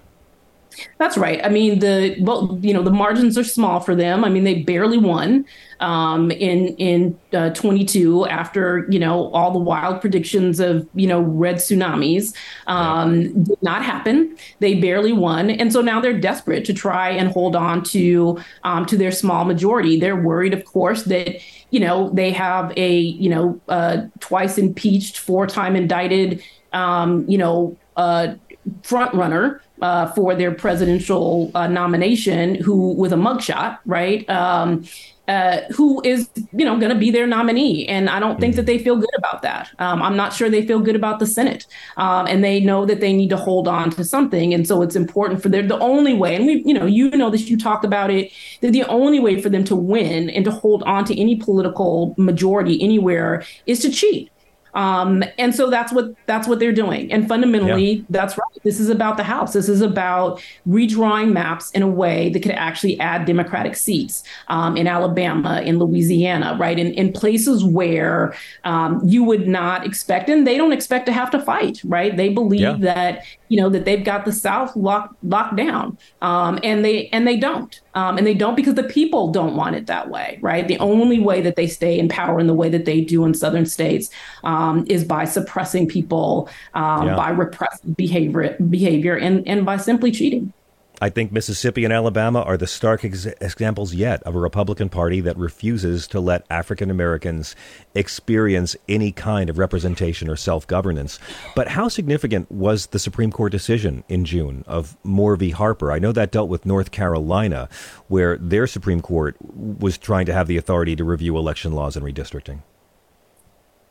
Speaker 9: That's right. I mean, the well, you know, the margins are small for them. I mean, they barely won um, in in uh, 22 after you know all the wild predictions of you know red tsunamis um, did not happen. They barely won, and so now they're desperate to try and hold on to um, to their small majority. They're worried, of course, that you know they have a you know uh, twice impeached, four time indicted, um, you know. Uh, front runner uh, for their presidential uh, nomination, who with a mugshot, right? Um, uh, who is you know going to be their nominee. And i don't think that they feel good about that. Um, i'm not sure they feel good about the senate. Um, and they know that they need to hold on to something. And so it's important for them the only way and we you know you know this you talked about it that the only way for them to win and to hold on to any political majority anywhere is to cheat um, and so that's what that's what they're doing. And fundamentally, yeah. that's right. This is about the House. This is about redrawing maps in a way that could actually add Democratic seats um, in Alabama, in Louisiana, right? In, in places where um, you would not expect, and they don't expect to have to fight, right? They believe yeah. that you know that they've got the South locked locked down, um, and they and they don't, um, and they don't because the people don't want it that way, right? The only way that they stay in power in the way that they do in southern states um, is by suppressing people, um, yeah. by repressive behavior behavior, and and by simply cheating.
Speaker 1: I think Mississippi and Alabama are the stark ex- examples yet of a Republican Party that refuses to let African Americans experience any kind of representation or self governance. But how significant was the Supreme Court decision in June of Moore v. Harper? I know that dealt with North Carolina, where their Supreme Court was trying to have the authority to review election laws and redistricting.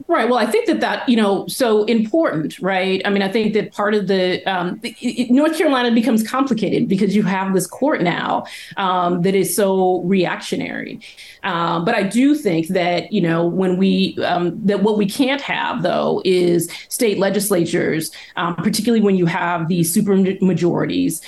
Speaker 9: Right. Well, I think that that you know so important, right? I mean, I think that part of the, um, the North Carolina becomes complicated because you have this court now um, that is so reactionary. Um, but I do think that you know when we um, that what we can't have though is state legislatures, um, particularly when you have these super majorities,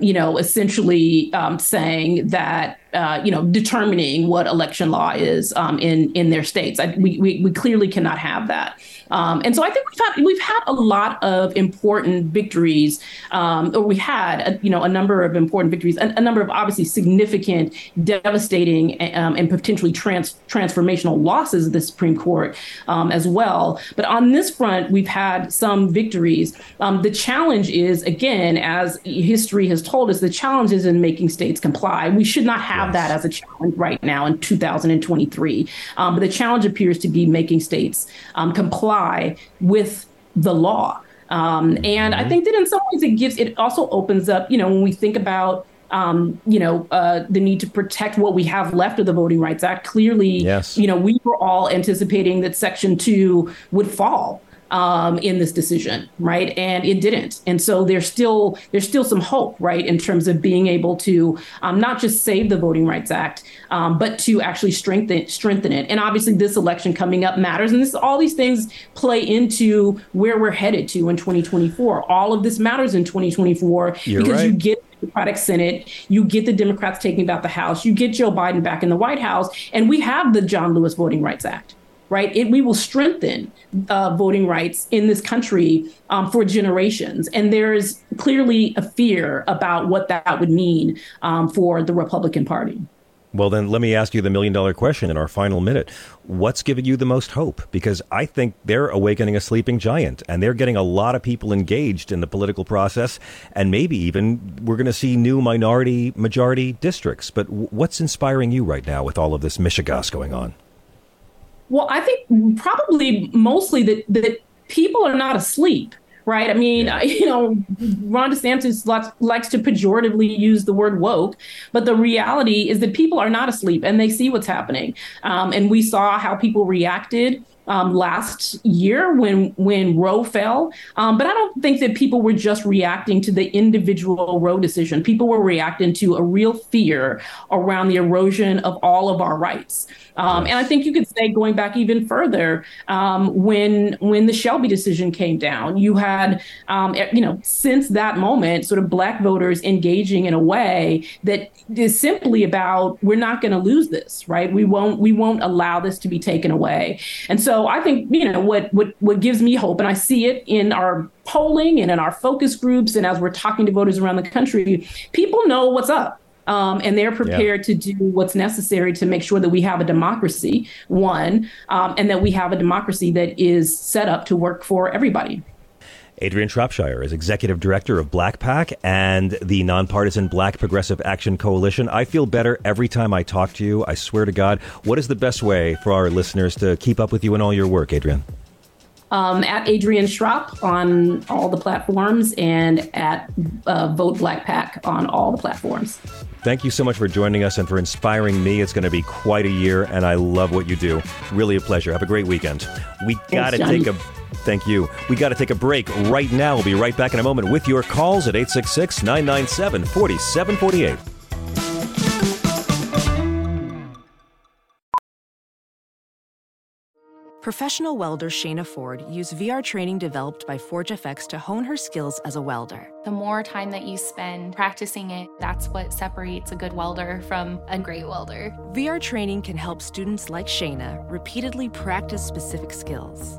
Speaker 9: you know, essentially saying that uh, you know, determining what election law is um, in in their states. I, we, we, we clearly cannot have that. Um, and so I think we've had we've had a lot of important victories, um, or we had a, you know a number of important victories, a, a number of obviously significant, devastating, um, and potentially trans, transformational losses of the Supreme Court um, as well. But on this front, we've had some victories. Um, the challenge is again, as history has told us, the challenge is in making states comply. We should not have yes. that as a challenge right now in 2023. Um, but the challenge appears to be making states comply comply with the law. Um, and I think that in some ways it gives it also opens up, you know, when we think about um, you know, uh, the need to protect what we have left of the Voting Rights Act. Clearly,
Speaker 1: yes.
Speaker 9: you know, we were all anticipating that Section 2 would fall um, in this decision, right? And it didn't. And so there's still there's still some hope, right, in terms of being able to um, not just save the Voting Rights Act, um, but to actually strengthen strengthen it. And obviously, this election coming up matters, and this all these things play into where we're headed to in 2024. All of this matters in 2024
Speaker 1: You're
Speaker 9: because
Speaker 1: right.
Speaker 9: you get the Democratic Senate, you get the Democrats taking back the House, you get Joe Biden back in the White House, and we have the John Lewis Voting Rights Act right? It, we will strengthen uh, voting rights in this country um, for generations. And there is clearly a fear about what that would mean um, for the Republican Party.
Speaker 1: Well, then let me ask you the million dollar question in our final minute. What's giving you the most hope? Because I think they're awakening a sleeping giant and they're getting a lot of people engaged in the political process. And maybe even we're going to see new minority majority districts. But what's inspiring you right now with all of this mishigas going on?
Speaker 9: Well, I think probably mostly that that people are not asleep, right? I mean, you know, Ron DeSantis likes, likes to pejoratively use the word woke, but the reality is that people are not asleep and they see what's happening. Um, and we saw how people reacted um, last year when when Roe fell. Um, but I don't think that people were just reacting to the individual Roe decision. People were reacting to a real fear around the erosion of all of our rights. Um, and I think you could say going back even further, um, when when the Shelby decision came down, you had um, you know since that moment, sort of black voters engaging in a way that is simply about we're not going to lose this, right? We won't we won't allow this to be taken away. And so I think you know what what what gives me hope, and I see it in our polling and in our focus groups, and as we're talking to voters around the country, people know what's up. Um, and they're prepared yeah. to do what's necessary to make sure that we have a democracy, one, um, and that we have a democracy that is set up to work for everybody.
Speaker 1: Adrianne Shropshire is executive director of BlackPAC and the nonpartisan Black Progressive Action Coalition. I feel better every time I talk to you. I swear to God. What is the best way for our listeners to keep up with you and all your work, Adrianne?
Speaker 9: Um, at Adrian Shrop on all the platforms and at uh, Vote Black PAC on all the platforms.
Speaker 1: Thank you so much for joining us and for inspiring me. It's going to be quite a year, and I love what you do. Really a pleasure. Have a great weekend. We got to take a Thank you. We got to take a break right now. We'll be right back in a moment with your calls at 866 997 4748.
Speaker 6: Professional welder Shayna Ford used VR training developed by ForgeFX to hone her skills as a welder.
Speaker 10: The more time that you spend practicing it, that's what separates a good welder from a great welder.
Speaker 6: VR training can help students like Shayna repeatedly practice specific skills.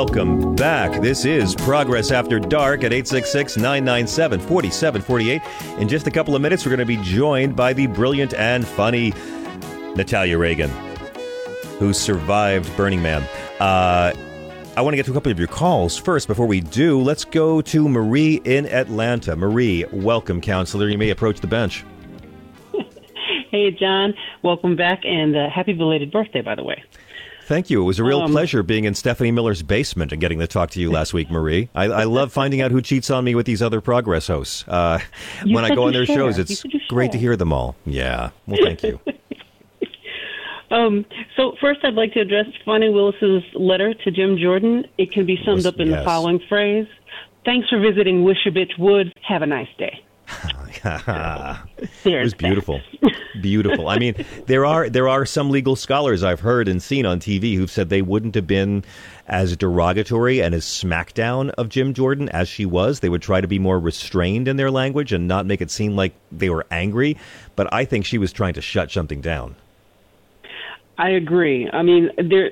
Speaker 1: welcome back. This is Progress After Dark at 866 997 4748. In just a couple of minutes, we're going to be joined by the brilliant and funny Natalia Reagan, who survived Burning Man. Uh, I want to get to a couple of your calls. First, before we do, let's go to Marie in Atlanta. Marie, welcome, counselor. You may approach the bench.
Speaker 11: Hey, John. Welcome back, and uh, happy belated birthday, by the way.
Speaker 1: Thank you. It was a real
Speaker 11: Um,
Speaker 1: pleasure being in Stephanie Miller's basement and getting to talk to you last week, Marie. I, I love finding out who cheats on me with these other Progress hosts. Uh, when I go on their
Speaker 11: share.
Speaker 1: shows, it's great to hear them all. Yeah. Well, thank you.
Speaker 11: Um, so first, I'd like to address Fani Willis's letter to Jim Jordan. It can be summed up in
Speaker 1: yes.
Speaker 11: the following phrase: "Thanks for visiting Wish a Bitch Would. Have a nice day."
Speaker 1: it was beautiful, beautiful. I mean, there are there are some legal scholars I've heard and seen on TV who've said they wouldn't have been as derogatory and as smackdown of Jim Jordan as she was. They would try to be more restrained in their language and not make it seem like they were angry. But I think she was trying to shut something down.
Speaker 11: I agree. I mean, there.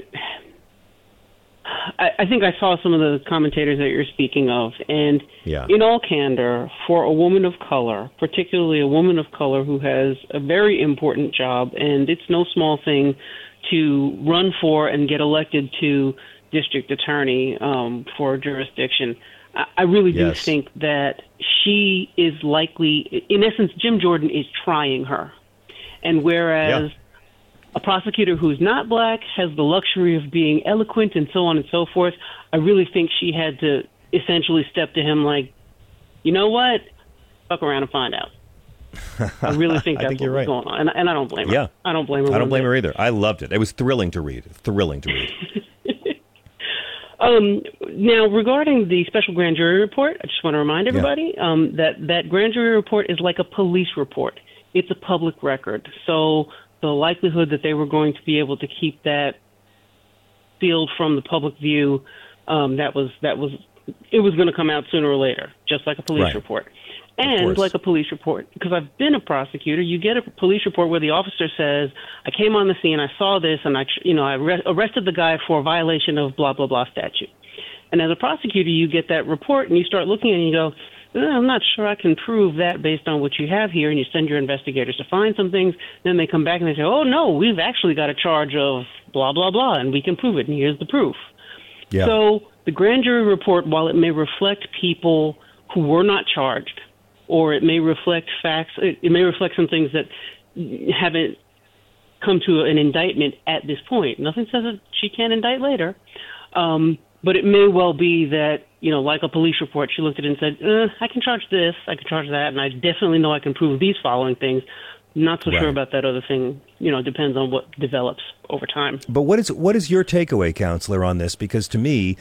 Speaker 11: I, I think I saw some of the commentators that you're speaking of, and
Speaker 1: Yeah.
Speaker 11: in all candor, for a woman of color, particularly a woman of color who has a very important job, and it's no small thing to run for and get elected to district attorney um, for a jurisdiction. I, I really do
Speaker 1: Yes.
Speaker 11: think that she is likely, in essence, Jim Jordan is trying her, and whereas a prosecutor who's not black has the luxury of being eloquent and so on and so forth. I really think she had to essentially step to him like, you know what? Fuck around and find out. I really think
Speaker 1: I
Speaker 11: that's
Speaker 1: think you're right.
Speaker 11: going on, and, and I don't blame her.
Speaker 1: Yeah.
Speaker 11: I don't blame her.
Speaker 1: I don't blame
Speaker 11: bit.
Speaker 1: her either. I loved it. It was thrilling to read. Thrilling to read.
Speaker 11: Um, now, regarding the special grand jury report, I just want to remind everybody um, that that grand jury report is like a police report. It's a public record, so the likelihood that they were going to be able to keep that sealed from the public view, um, that was that was it was going to come out sooner or later, just like a police
Speaker 12: Right.
Speaker 11: report. And like a police report, because I've been a prosecutor, you get a police report where the officer says, "I came on the scene, I saw this, and I, you know, I arre- arrested the guy for a violation of blah blah blah statute." And as a prosecutor, you get that report and you start looking at it and you go, "Eh, "I'm not sure I can prove that based on what you have here." And you send your investigators to find some things. Then they come back and they say, "Oh no, we've actually got a charge of blah blah blah, and we can prove it, and here's the proof."
Speaker 1: Yeah.
Speaker 11: So the grand jury report, while it may reflect people who were not charged, or it may reflect facts, it, it may reflect some things that haven't come to an indictment at this point. Nothing says that she can't indict later. Um, but it may well be that, you know, like a police report, she looked at it and said, uh, I can charge this, I can charge that, and I definitely know I can prove these following things. Not so sure about that other thing. You know, depends on what develops over time.
Speaker 1: But what is what is your takeaway, counselor, on this? Because to me,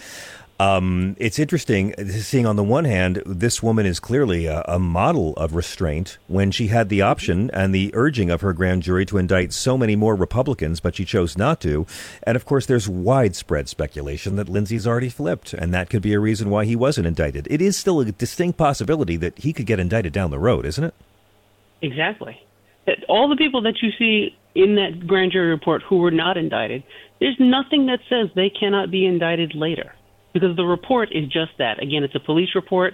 Speaker 1: um, it's interesting seeing on the one hand, this woman is clearly a, a model of restraint when she had the option and the urging of her grand jury to indict so many more Republicans, but she chose not to. And of course, there's widespread speculation that Lindsey's already flipped, and that could be a reason why he wasn't indicted. It is still a distinct possibility that he could get indicted down the road, isn't it?
Speaker 11: Exactly. All the people that you see in that grand jury report who were not indicted, there's nothing that says they cannot be indicted later because the report is just that. Again, it's a police report.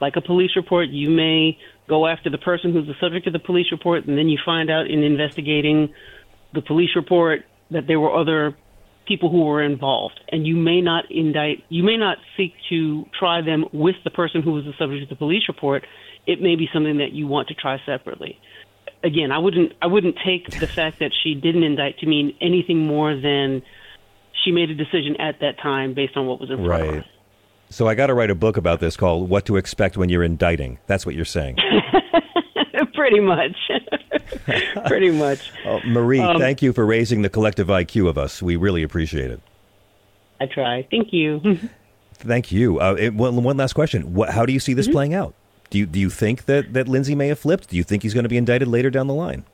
Speaker 11: Like a police report, you may go after the person who's the subject of the police report, and then you find out in investigating the police report that there were other people who were involved, and you may not indict, you may not seek to try them with the person who was the subject of the police report. It may be something that you want to try separately. Again, I wouldn't, I wouldn't take the fact that she didn't indict to mean anything more than she made a decision at that time based on what was in front of her.
Speaker 1: Right. So I got to write a book about this called "What to Expect When You're Indicting." That's what you're saying.
Speaker 11: Pretty much. Pretty much.
Speaker 1: Oh, Marie,
Speaker 11: Um,
Speaker 1: thank you for raising the collective IQ of us. We really appreciate it.
Speaker 11: I try. Thank you.
Speaker 1: Thank you. Uh, it, one, one last question: what, How do you see
Speaker 11: Mm-hmm.
Speaker 1: this playing out? Do you do you think that that Lindsey may have flipped? Do you think he's going to be indicted later down the line?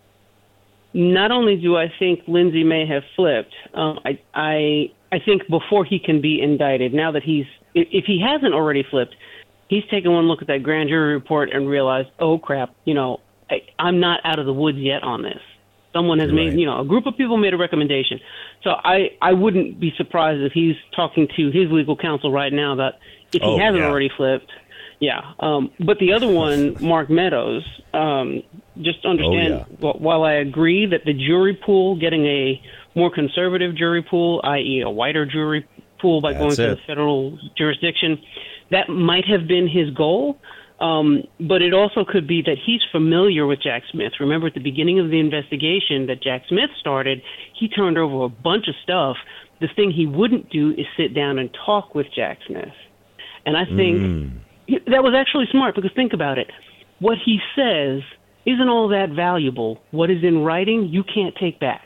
Speaker 11: Not only do I think Lindsey may have flipped, um, I, I, I think before he can be indicted, now that he's, if, he hasn't already flipped, he's taken one look at that grand jury report and realized, oh crap, you know, I, I'm not out of the woods yet on this. Someone has made, you know, a group of people made a recommendation. So I, I wouldn't be surprised if he's talking to his legal counsel right now about if he
Speaker 1: Oh,
Speaker 11: hasn't
Speaker 1: yeah.
Speaker 11: already flipped. Yeah. Um, but the other one, Mark Meadows, um, just understand,
Speaker 1: Oh, yeah.
Speaker 11: wh- while I agree that the jury pool, getting a more conservative jury pool, i.e., a wider jury pool by going
Speaker 1: That's
Speaker 11: to the federal jurisdiction, that might have been his goal. Um, but it also could be that he's familiar with Jack Smith. Remember at the beginning of the investigation that Jack Smith started, he turned over a bunch of stuff. The thing he wouldn't do is sit down and talk with Jack Smith. And I think
Speaker 1: Mm.
Speaker 11: that was actually smart because think about it. What he says isn't all that valuable. What is in writing, you can't take back.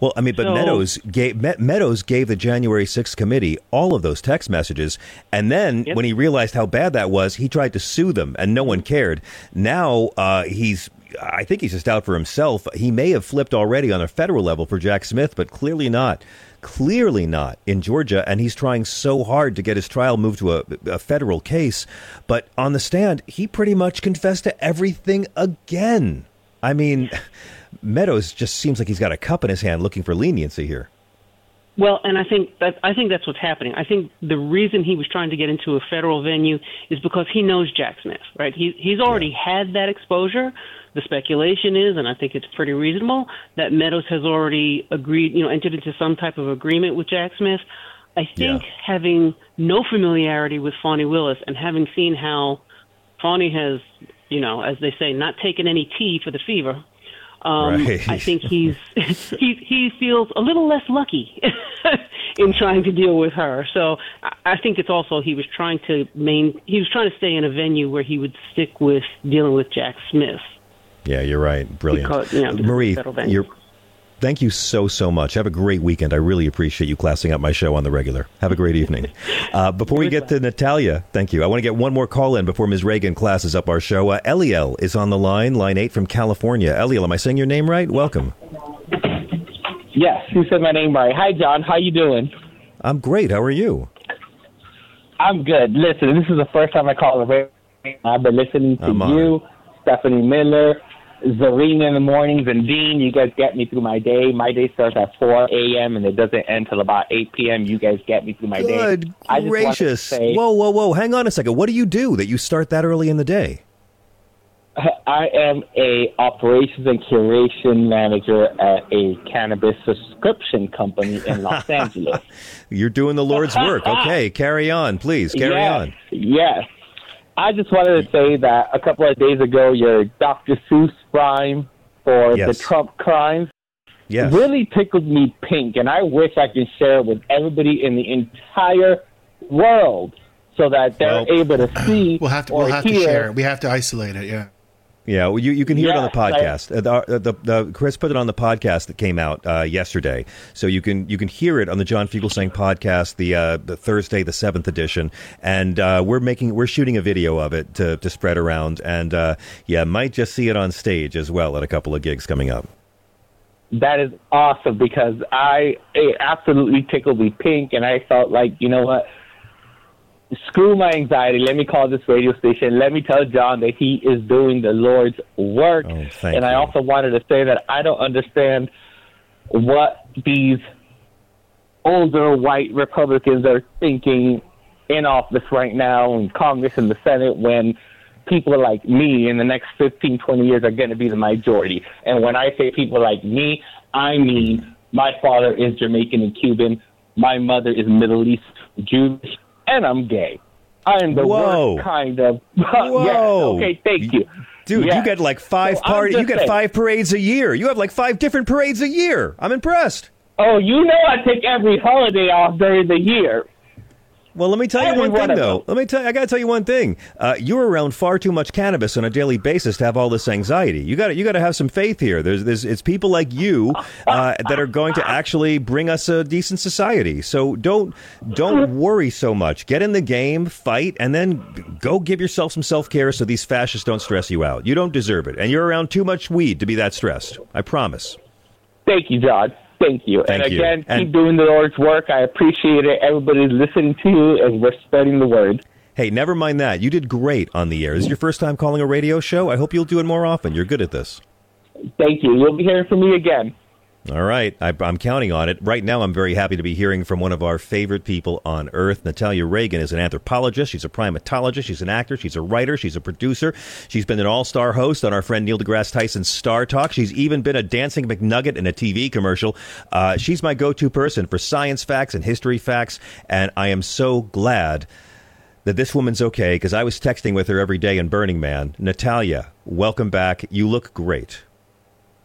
Speaker 1: Well, I mean, but
Speaker 11: So-
Speaker 1: Meadows gave Me- Meadows gave the January 6th committee all of those text messages, and then when he realized how bad that was, he tried to sue them, and no one cared. Now uh, he's. I think he's just out for himself. He may have flipped already on a federal level for Jack Smith, but clearly not. Clearly not in Georgia, and he's trying so hard to get his trial moved to a, a federal case. But on the stand, he pretty much confessed to everything again. I mean, Meadows just seems like he's got a cup in his hand looking for leniency here.
Speaker 11: Well, and I think that I think that's what's happening. I think the reason he was trying to get into a federal venue is because he knows Jack Smith, right? He he's already yeah. had that exposure. The speculation is, and I think it's pretty reasonable, that Meadows has already agreed, you know, entered into some type of agreement with Jack Smith. I think yeah. having no familiarity with Fani Willis and having seen how Fani has, you know, as they say, not taken any tea for the fever, um, right. I think he's he he feels a little less lucky in trying to deal with her. So I think it's also he was trying to main he was trying to stay in a venue where he would stick with dealing with Jack Smith.
Speaker 1: Yeah, you're right. Brilliant, because, you know, Marie. You're Thank you so, so much. Have a great weekend. I really appreciate you classing up my show on the regular. Have a great evening. Uh, before we get to Natalia, thank you. I want to get one more call in before Ms. Reagan classes up our show. Uh, Eliel is on the line, line eight from California. Eliel, am I saying your name right? Welcome.
Speaker 12: Yes, you said my name right. Hi, John. How you doing?
Speaker 1: I'm great. How are you?
Speaker 12: I'm good. Listen, this is the first time I call the radio. I've been listening to you, Stephanie Miller, Zerlina in the mornings, and Dean, you guys get me through my day. My day starts at 4 a.m. and it doesn't end till about 8 p.m. You guys get me through my
Speaker 1: Good
Speaker 12: day.
Speaker 1: Good gracious. Say, whoa, whoa, whoa. Hang on a second. What do you do that you start that early in the day?
Speaker 12: I am a operations and curation manager at a cannabis subscription company in Los Angeles.
Speaker 1: You're doing the Lord's work. Okay, carry on, please. Carry
Speaker 12: yes,
Speaker 1: on.
Speaker 12: Yes. I just wanted to say that a couple of days ago, your Dr. Seuss rhyme for yes. the Trump crimes
Speaker 1: yes.
Speaker 12: really tickled me pink, and I wish I could share it with everybody in the entire world so that they're well, able to see.
Speaker 3: We'll have to. We'll have to share. It. We have to isolate it. Yeah.
Speaker 1: Yeah, well, you, you can hear yes, it on the podcast. I, uh, the, uh, the, the, Chris put it on the podcast that came out uh, yesterday, so you can you can hear it on the John Fugelsang podcast, the uh, the Thursday, the seventh edition, and uh, we're making we're shooting a video of it to, to spread around, and uh, yeah, might just see it on stage as well at a couple of gigs coming up.
Speaker 12: That is awesome because I it absolutely tickled me pink, and I felt like you know what screw my anxiety. Let me call this radio station. Let me tell John that he is doing the Lord's work.
Speaker 1: Oh,
Speaker 12: and
Speaker 1: you.
Speaker 12: I also wanted to say that I don't understand what these older white Republicans are thinking in office right now in Congress and the Senate when people like me in the next 15, 20 years are going to be the majority. And when I say people like me, I mean my father is Jamaican and Cuban. My mother is Middle East Jewish and I'm gay. I am the
Speaker 1: Whoa.
Speaker 12: worst kind of.
Speaker 1: Whoa.
Speaker 12: yes. Okay, thank you.
Speaker 1: Dude,
Speaker 12: yes.
Speaker 1: you get like five so parties. You get saying. five parades a year. You have like five different parades a year. I'm impressed.
Speaker 12: Oh, you know I take every holiday off during the year.
Speaker 1: Well, let me tell you one thing, though. Let me tell. you, I got to tell you one thing. Uh, you're around far too much cannabis on a daily basis to have all this anxiety. You got. You got to have some faith here. There's. There's. It's people like you uh, that are going to actually bring us a decent society. So don't. Don't worry so much. Get in the game, fight, and then go give yourself some self care so these fascists don't stress you out. You don't deserve it, and you're around too much weed to be that stressed. I promise.
Speaker 12: Thank you, John. Thank you.
Speaker 1: Thank
Speaker 12: and
Speaker 1: you.
Speaker 12: again,
Speaker 1: and
Speaker 12: keep doing the Lord's work. I appreciate it. Everybody's listening to you, and we're spreading the word.
Speaker 1: Hey, never mind that. You did great on the air. This is your first time calling a radio show. I hope you'll do it more often. You're good at this.
Speaker 12: Thank you. You'll be hearing from me again.
Speaker 1: All right. I, am counting on it. Right now, I'm very happy to be hearing from one of our favorite people on earth. Natalia Reagan is an anthropologist. She's a primatologist. She's an actor. She's a writer. She's a producer. She's been an all star host on our friend Neil deGrasse Tyson's Star Talk. She's even been a dancing McNugget in a TV commercial. Uh, she's my go to person for science facts and history facts. And I am so glad that this woman's okay because I was texting with her every day in Burning Man. Natalia, welcome back. You look great.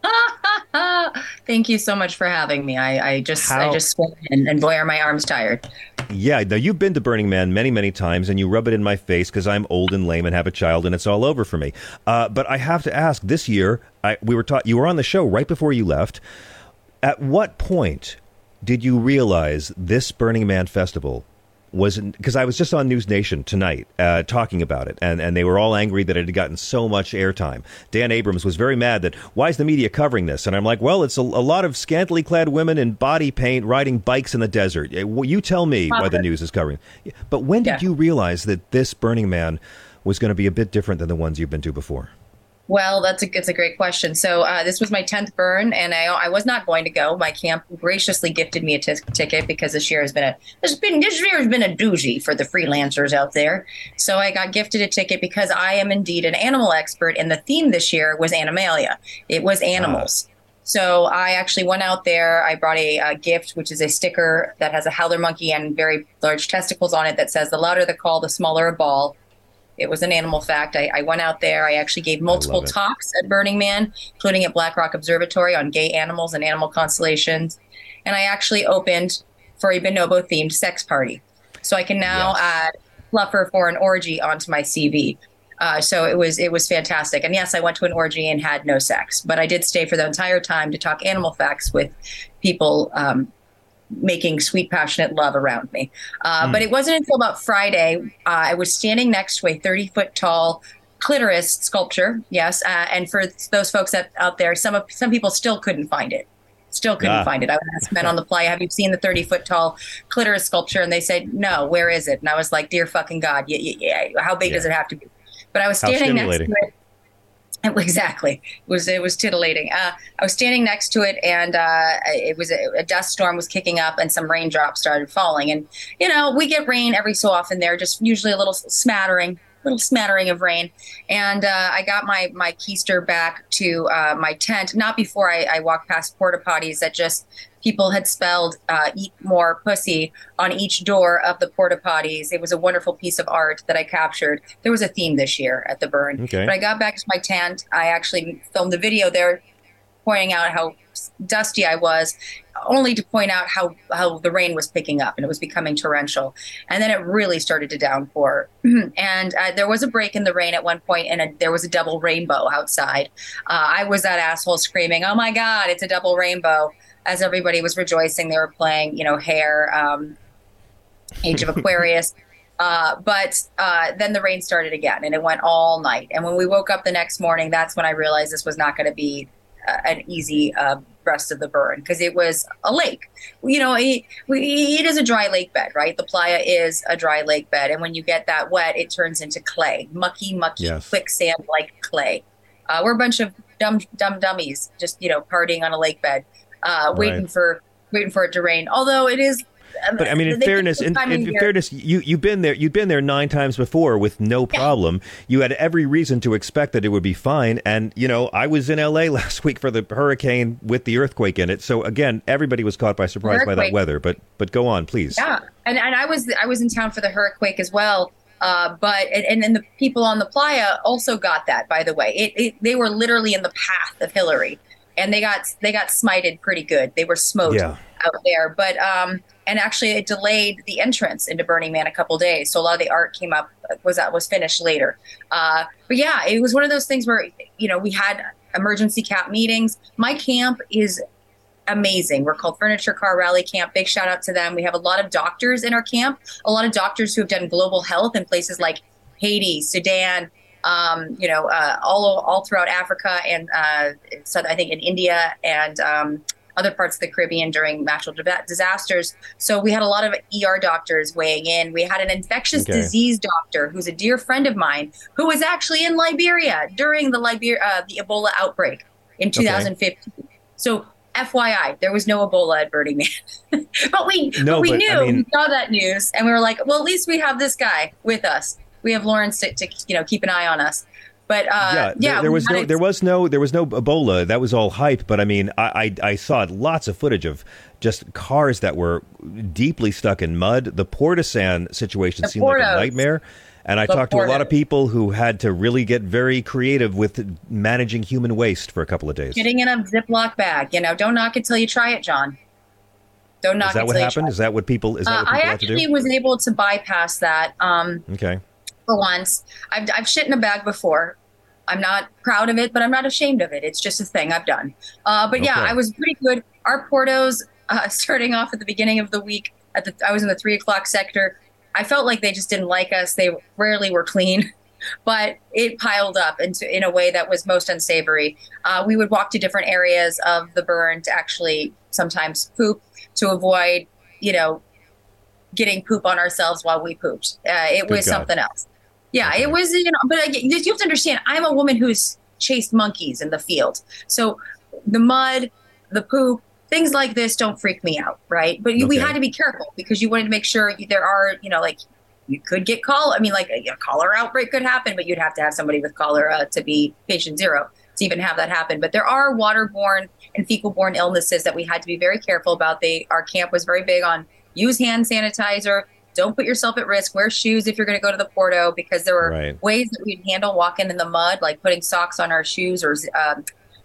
Speaker 13: Thank you so much for having me. I, I just How? I just and, and boy are my arms tired.
Speaker 1: Yeah, now you've been to Burning Man many, many times, and you rub it in my face because I'm old and lame and have a child, and it's all over for me. Uh, but I have to ask, this year, I, we were taught you were on the show right before you left. At what point did you realize this Burning Man festival was because I was just on News Nation tonight uh, talking about it, and, and they were all angry that it had gotten so much airtime. Dan Abrams was very mad that why is the media covering this? And I'm like, well, it's a, a lot of scantily clad women in body paint riding bikes in the desert. You tell me why the news is covering. But when did yeah. you realize that this Burning Man was going to be a bit different than the ones you've been to before?
Speaker 13: Well, that's a it's a great question. So uh, this was my tenth burn, and I I was not going to go. My camp graciously gifted me a t- ticket because this year has been a this been this year has been a doozy for the freelancers out there. So I got gifted a ticket because I am indeed an animal expert, and the theme this year was Animalia. It was animals. So I actually went out there. I brought a, a, gift, which is a sticker that has a howler monkey and very large testicles on it that says, "The louder the call, the smaller a ball." It was an animal fact. I, I went out there. I actually gave multiple talks at Burning Man, including at Black Rock Observatory on gay animals and animal constellations. And I actually opened for a bonobo themed sex party. So I can now yes. add fluffer for an orgy onto my CV. Uh, so it was it was fantastic. And yes, I went to an orgy and had no sex, but I did stay for the entire time to talk animal facts with people um, making sweet, passionate love around me. Uh, mm. But it wasn't until about Friday, uh, I was standing next to a 30 foot tall clitoris sculpture. Yes. Uh, and for those folks that, out there, some of, some people still couldn't find it. Still couldn't ah. find it. I would ask men on the playa, have you seen the 30 foot tall clitoris sculpture? And they said, no, where is it? And I was like, dear fucking God, yeah, yeah, yeah. how big yeah. does it have to be? But I was standing next to it Exactly. It was it was titillating. Uh, I was standing next to it, and uh, it was a, a, dust storm was kicking up, and some raindrops started falling. And you know, we get rain every so often there, just usually a little smattering, little smattering of rain. And uh, I got my my keister back to uh, my tent, not before I, I walked past porta potties that just people had spelled uh, "eat more pussy" on each door of the porta potties. It was a wonderful piece of art that I captured. There was a theme this year at the burn. Okay. But I got back to my tent. I actually filmed the video there, pointing out how dusty I was, only to point out how how the rain was picking up and it was becoming torrential. And then it really started to downpour. and uh, there was a break in the rain at one point, and a, there was a double rainbow outside. Uh, I was that asshole screaming, "Oh my God, it's a double rainbow!" as everybody was rejoicing, they were playing, you know, Hair, um, Age of Aquarius. Uh, but uh, then the rain started again, and it went all night. And when we woke up the next morning, that's when I realized this was not going to be an easy uh, rest of the burn because it was a lake. You know, it, it is a dry lake bed, right? The playa is a dry lake bed, and when you get that wet, it turns into clay, mucky, mucky, yes. quicksand like clay. Uh, we're a bunch of dumb, dumb dummies, just you know, partying on a lake bed uh, waiting right. for waiting for it to rain. Although it is
Speaker 1: but I mean, in fairness, in, in, in fairness, you you've been there. You've been there nine times before with no problem. Yeah. You had every reason to expect that it would be fine. And you know, I was in L.A. last week for the hurricane with the earthquake in it. So again, everybody was caught by surprise by that weather. But but go on, please.
Speaker 13: Yeah, and and I was I was in town for the hurricane as well. Uh, but and then the people on the playa also got that. By the way, it, it, they were literally in the path of Hilary and they got they got smited pretty good. They were smote yeah. out there, but um, and actually it delayed the entrance into Burning Man a couple days. So a lot of the art came up was that was finished later. Uh, but yeah, it was one of those things where you know we had emergency cap meetings. My camp is amazing. We're called Furniture Car Rally Camp. Big shout out to them. We have a lot of doctors in our camp. A lot of doctors who have done global health in places like Haiti, Sudan, um, you know, uh, all all throughout Africa and uh, so I think in India and um, other parts of the Caribbean during natural disasters. So we had a lot of ER doctors weighing in. We had an infectious okay. disease doctor who's a dear friend of mine who was actually in Liberia during the Liberia uh, the Ebola outbreak in 2015. Okay. So FYI, there was no Ebola at Burning Man, but we no, but we but, knew I mean, we saw that news and we were like, well, at least we have this guy with us we have Lawrence to, to you know keep an eye on us. But uh, yeah,
Speaker 1: yeah, there, there was no, there was no, there was no Ebola. That was all hype. But I mean, I, I, I saw lots of footage of just cars that were deeply stuck in mud. The Portisand situation seemed Portos. like a nightmare. And I the talked to a lot of people who had to really get very creative with managing human waste for a couple of days.
Speaker 13: Getting in a Ziploc bag, you know, don't knock it till you try it, John. Don't knock
Speaker 1: is that what happened? Is that what people? Is that uh, what people
Speaker 13: I actually was able to bypass that. Um,
Speaker 1: okay
Speaker 13: for once. I've, I've shit in a bag before. I'm not proud of it, but I'm not ashamed of it. It's just a thing I've done. Uh, but okay. yeah, I was pretty good. Our Portos, uh, starting off at the beginning of the week, at the I was in the three o'clock sector. I felt like they just didn't like us. They rarely were clean, but it piled up into in a way that was most unsavory. Uh, we would walk to different areas of the burn to actually sometimes poop to avoid, you know, getting poop on ourselves while we pooped. Uh, it Good was God. something else. Yeah, it was, you know, but you have to understand, I'm a woman who's chased monkeys in the field. So the mud, the poop, things like this don't freak me out, right? But you, we had to be careful because you wanted to make sure you- there are, you know, like you could get cholera. I mean, like a, a cholera outbreak could happen, but you'd have to have somebody with cholera to be patient zero to even have that happen. But there are waterborne and fecal-borne illnesses that we had to be very careful about. They our camp was very big on use hand sanitizer. Don't put yourself at risk. Wear shoes if you're going to go to the Porto because there were
Speaker 1: Right.
Speaker 13: ways that we'd handle walking in the mud, like putting socks on our shoes or um,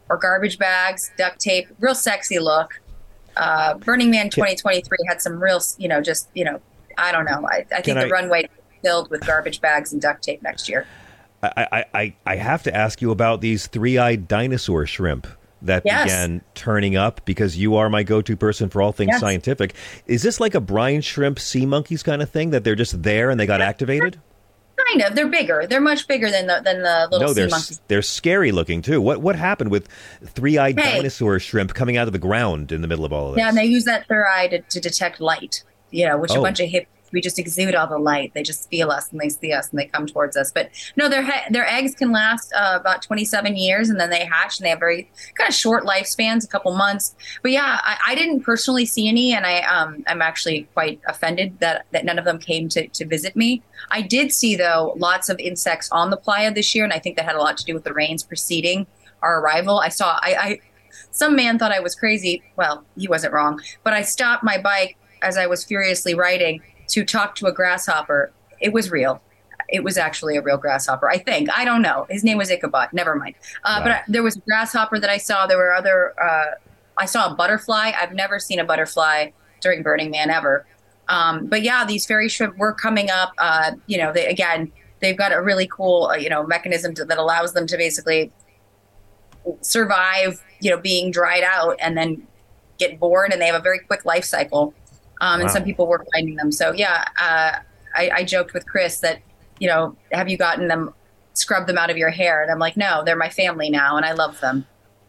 Speaker 13: or garbage bags, duct tape. Real sexy look. Uh, Burning Man 2023 had some real, you know, just you know, I don't know. I, I think the runway filled with garbage bags and duct tape next year.
Speaker 1: I, I, I, I have to ask you about these three-eyed dinosaur shrimp that
Speaker 13: Yes.
Speaker 1: began turning up because you are my go-to person for all things
Speaker 13: Yes.
Speaker 1: scientific. Is this like a brine shrimp sea monkeys kind of thing that they're just there and they got activated?
Speaker 13: Kind of. They're bigger. They're much bigger than the than the little
Speaker 1: no,
Speaker 13: sea
Speaker 1: they're
Speaker 13: monkeys.
Speaker 1: they're scary looking too. What what happened with three-eyed
Speaker 13: Hey.
Speaker 1: dinosaur shrimp coming out of the ground in the middle of all of this?
Speaker 13: Yeah, and they use that third eye to, to detect light. You know, which
Speaker 1: Oh.
Speaker 13: a bunch of hippies we just exude all the light. They just feel us and they see us and they come towards us. But no, their he- their eggs can last uh, about 27 years and then they hatch and they have very kind of short lifespans, a couple months. But yeah, I, I didn't personally see any, and I um I'm actually quite offended that that none of them came to to visit me. I did see though lots of insects on the playa this year, and I think that had a lot to do with the rains preceding our arrival. I saw I. I some man thought I was crazy. Well, he wasn't wrong. But I stopped my bike as I was furiously riding to talk to a grasshopper. It was real. It was actually a real grasshopper, I think. I don't know. His name was Ichabod. Never mind. Uh, But I, there was a grasshopper that I saw. There were other. Uh, I saw a butterfly. I've never seen a butterfly during Burning Man ever. Um, but yeah, these fairy shrimp were coming up. Uh, you know, they again, they've got a really cool, uh, you know, mechanism to, that allows them to basically survive, you know, being dried out and then get born, and they have a very quick life cycle. Um, And
Speaker 14: Wow.
Speaker 13: some people were finding them. So yeah, uh, I, I joked with Chris that, you know, have you gotten them, scrubbed them out of your hair? And I'm like, no, they're my family now, and I love them.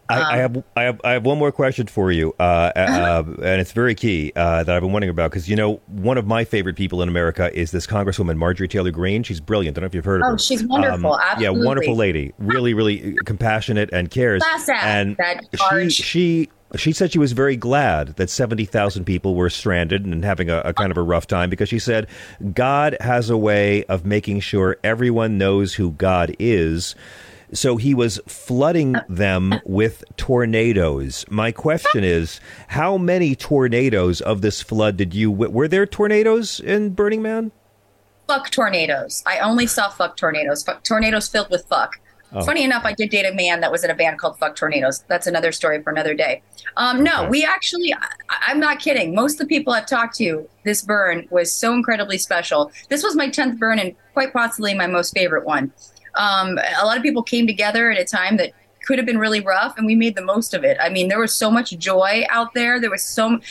Speaker 1: I, I
Speaker 13: Um,
Speaker 1: have I have I have one more question for you, uh, uh, and it's very key uh, that I've been wondering about because you know one of my favorite people in America is this Congresswoman Marjorie Taylor Greene. She's brilliant. I don't know if you've heard of
Speaker 13: Oh,
Speaker 1: her.
Speaker 13: Oh, she's wonderful. Absolutely.
Speaker 1: Yeah, wonderful lady. Really, really compassionate and cares.
Speaker 13: Class act,
Speaker 1: and
Speaker 13: that
Speaker 1: she she she said she was very glad that seventy thousand people were stranded and having a, a kind of a rough time because she said God has a way of making sure everyone knows who God is. So he was flooding them with tornadoes. My question is, how many tornadoes of this flood did you? Were there tornadoes in Burning Man?
Speaker 13: fuck tornadoes. I only saw fuck tornadoes. Fuck tornadoes filled with fuck.
Speaker 1: Oh.
Speaker 13: Funny enough, I did date a man that was in a band called Fuck Tornadoes. That's another story for another day. Um, no, we actually, I, I'm not kidding. Most of the people I've talked to, this burn was so incredibly special. This was my 10th burn and quite possibly my most favorite one. Um, a lot of people came together at a time that could have been really rough and we made the most of it. I mean, there was so much joy out there. There was so, m-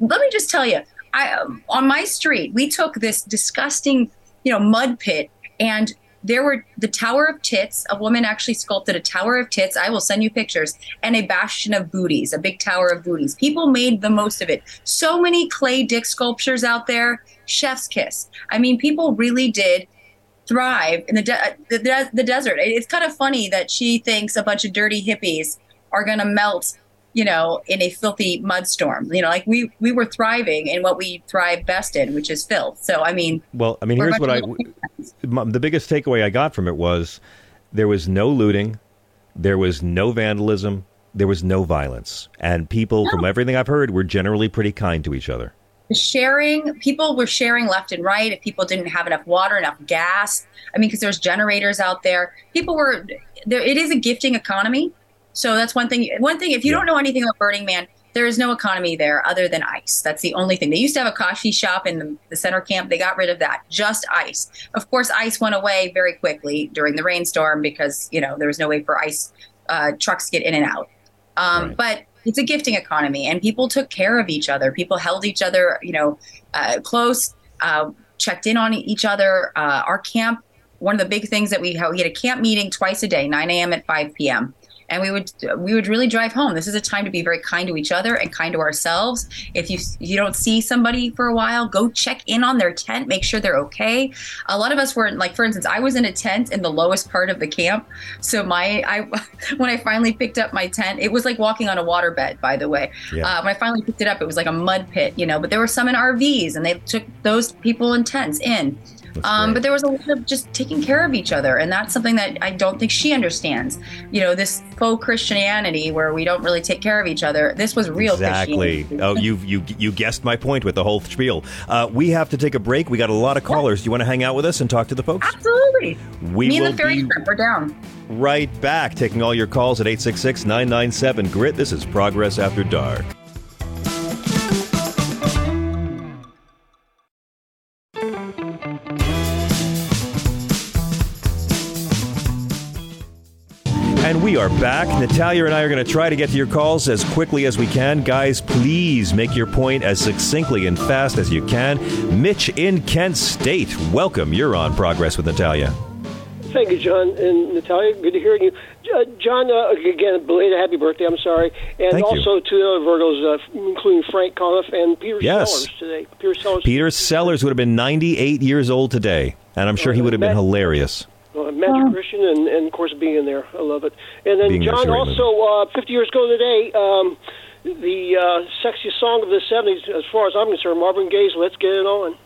Speaker 13: let me just tell you, I, um, on my street, we took this disgusting, you know, mud pit and there were the Tower of Tits. A woman actually sculpted a Tower of Tits. I will send you pictures and a bastion of booties, a big tower of booties. People made the most of it. So many clay dick sculptures out there. Chef's kiss. I mean, people really did thrive in the de- the, de- the desert. It's kind of funny that she thinks a bunch of dirty hippies are going to melt, you know, in a filthy mud storm. You know, like we we were thriving in what we thrive best in, which is filth. So I mean,
Speaker 1: Well, I mean, here's what I. The biggest takeaway I got from it was there was no looting, there was no vandalism, there was no violence, and people, from everything I've heard, were generally pretty kind to each other.
Speaker 13: sharing people were sharing left and right if people didn't have enough water enough gas i mean because there's generators out there people were there it is a gifting economy so that's one thing one thing if you don't know anything about burning man there is no economy there other than ice. That's the only thing. They used to have a coffee shop in the, the center camp. They got rid of that. Just ice. Of course ice went away very quickly during the rainstorm because you know there was no way for ice uh, trucks to get in and out. Um, but it's a gifting economy and people took care of each other. People held each other you know uh, close uh, checked in on each other. Uh, our camp one of the big things that we had we had a camp meeting twice a day 9 a.m at 5 p.m and we would we would really drive home. This is a time to be very kind to each other and kind to ourselves. If you you don't see somebody for a while, go check in on their tent, make sure they're okay. A lot of us were like, for instance, I was in a tent in the lowest part of the camp, so my I when I finally picked up my tent, it was like walking on a waterbed. By the way,
Speaker 14: Yeah.
Speaker 13: uh, when I finally picked it up, it was like a mud pit, you know. But there were some in RVs, and they took those people in tents in. Um, but there was a lot of just taking care of each other, and that's something that I don't think she understands. You know, this faux Christianity where we don't really take care of each other. This was real
Speaker 1: Exactly.
Speaker 13: Christianity.
Speaker 1: Oh, you you you guessed my point with the whole spiel. Uh, we have to take a break. We got a lot of callers. Do you want to hang out with us and talk to the folks?
Speaker 13: Absolutely.
Speaker 1: We
Speaker 13: Me
Speaker 1: will
Speaker 13: and the fairy trip, we're down.
Speaker 1: right back, taking all your calls at 866 997 Grit. This is Progress After Dark. Are back. Natalia and I are going to try to get to your calls as quickly as we can. Guys, please make your point as succinctly and fast as you can. Mitch in Kent State, welcome. You're on Progress with Natalia.
Speaker 14: Thank you, John and Natalia. Good to hear you. Uh, John, uh, again, belated happy birthday. I'm sorry, and
Speaker 1: Thank you.
Speaker 14: also to the other Virgos, uh, including Frank Conniff and Peter
Speaker 1: Yes.
Speaker 14: Sellers today. Peter Sellers,
Speaker 1: Peter Sellers would have been 98 years old today, and I'm sure he would have been hilarious.
Speaker 14: Uh, Magic Christian, and, and of course being in there. I love it. And then
Speaker 1: Being
Speaker 14: John, also uh, 50 years ago today, um, the uh, sexiest song of the 70s, as far as I'm concerned, Marvin Gaye's "Let's Get It On."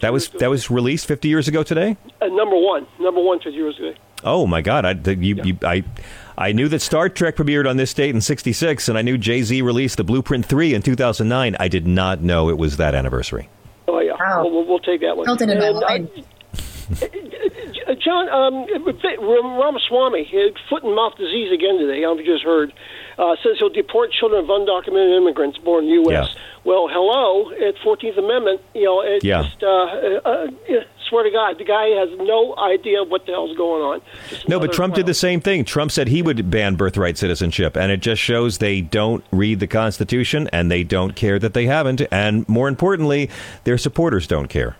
Speaker 1: That was that was released 50 years ago today.
Speaker 14: Uh, number one, number one 50 years ago.
Speaker 1: Oh my God! I the, you, you, I I knew that Star Trek premiered on this date in '66, and I knew Jay Z released the Blueprint Three in 2009. I did not know it was that anniversary.
Speaker 14: Oh yeah, we'll, we'll, we'll take that one.
Speaker 13: Felt it in my
Speaker 14: And, uh,
Speaker 13: mind.
Speaker 14: Uh, John, um, Ramaswamy had foot and mouth disease again today. I've just heard. Uh, says he'll deport children of undocumented immigrants born in the U.S. Well, hello, at 14th Amendment, you know, it
Speaker 1: Yeah.
Speaker 14: just, uh, uh, uh, swear to God, the guy has no idea what the hell's going on. Just
Speaker 1: No, but Trump did the same thing. Trump said he would ban birthright citizenship, and it just shows they don't read the Constitution and they don't care that they haven't, and more importantly, their supporters don't care.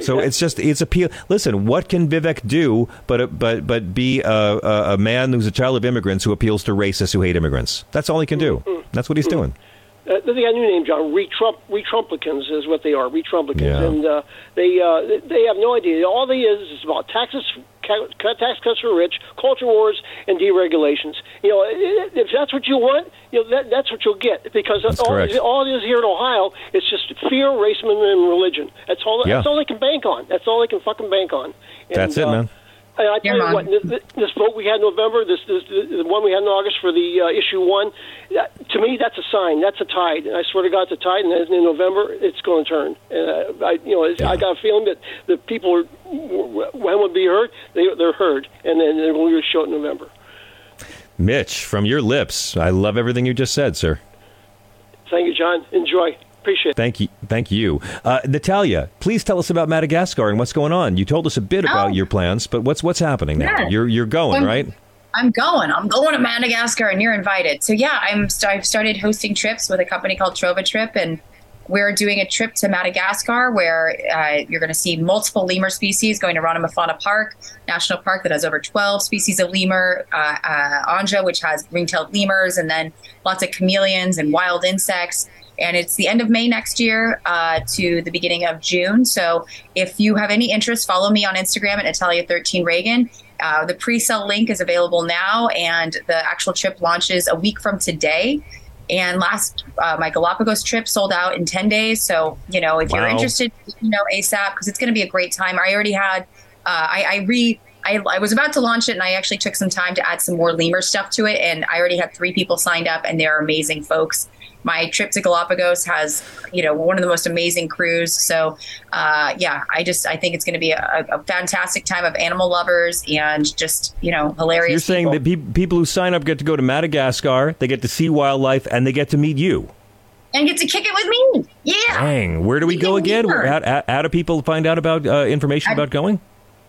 Speaker 1: So it's just it's appeal. Listen, what can Vivek do but but but be a, a, a man who's a child of immigrants who appeals to racists who hate immigrants? That's all he can do. Mm-hmm. That's what he's mm-hmm. doing.
Speaker 14: Uh, they got a new name, John. Re-Trump, Retrumplicans is what they are. Retrumplicans,
Speaker 1: Yeah.
Speaker 14: and uh, they uh, they have no idea. All they is is about taxes, cut tax cuts for rich, culture wars, and deregulations. You know, i- if that's what you want, you know that, that's what you'll get because
Speaker 1: That's
Speaker 14: all,
Speaker 1: correct.
Speaker 14: all it is here in Ohio, it's just fear, racism, and religion. That's all.
Speaker 1: Yeah.
Speaker 14: That's all they can bank on. That's all they can fucking bank on. And,
Speaker 1: That's it,
Speaker 14: uh,
Speaker 1: man.
Speaker 14: And I tell you what, this, this vote we had in November, this, this the one we had in August for the uh, issue one, that, to me that's a sign. That's a tide. And I swear to God, it's a tide. And in November, it's going to turn. And uh, I, you know, it's I got a feeling that the people are, when would be heard, they they're heard, and then they will show it in November.
Speaker 1: Mitch, from your lips, I love everything you just said, sir.
Speaker 14: Thank you, John. Enjoy. Appreciate it.
Speaker 1: Thank you, thank you, uh, Natalia. Please tell us about Madagascar and what's going on. You told us a bit about your plans, but what's what's happening now?
Speaker 13: Yeah.
Speaker 1: You're you're going
Speaker 13: Um,
Speaker 1: right.
Speaker 13: I'm going. I'm going to Madagascar, and you're invited. So yeah, I'm. st- I've started hosting trips with a company called TrovaTrip, and we're doing a trip to Madagascar where uh, you're going to see multiple lemur species going to Ranomafana Park National Park that has over 12 species of lemur, uh, uh, Anja, which has ring-tailed lemurs, and then lots of chameleons and wild insects. And it's the end of May next year uh, to the beginning of June. So if you have any interest, follow me on Instagram at Natalia13Reagan. Uh, the pre-sale link is available now, and the actual trip launches a week from today. And last, uh, my Galapagos trip sold out in 10 days. So, you know, if you're interested, you know, ASAP, because it's going to be a great time. I already had, uh, I, I re, I, I was about to launch it and I actually took some time to add some more lemur stuff to it. And I already had three people signed up and they're amazing folks. My trip to Galapagos has, you know, one of the most amazing crews. So, uh, yeah, I just, I think it's going to be a, a fantastic time of animal lovers and just, you know, hilarious.
Speaker 1: You're saying that pe- people who sign up get to go to Madagascar, they get to see wildlife, and they get to meet you.
Speaker 13: and get to kick it with me. Yeah.
Speaker 1: Dang, where do we go again? Where, how, how, how do people find out about uh, information about going?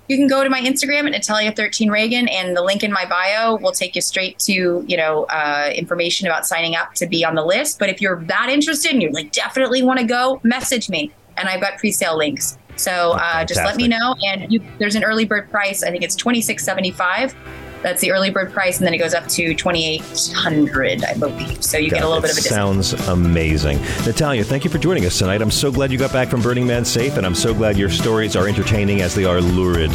Speaker 13: You can go to my Instagram at Natalia13Reagan, and the link in my bio will take you straight to you know uh, information about signing up to be on the list. But if you're that interested and you like definitely want to go, message me, and I've got pre-sale links. So uh, just let me know. And you, there's an early bird price. I think it's twenty six seventy five. That's the early bird price, and then it goes up to twenty eight hundred, I believe. So you get a little bit of a discount.
Speaker 1: Sounds amazing. Natalia, thank you for joining us tonight. I'm so glad you got back from Burning Man safe, and I'm so glad your stories are entertaining as they are lurid.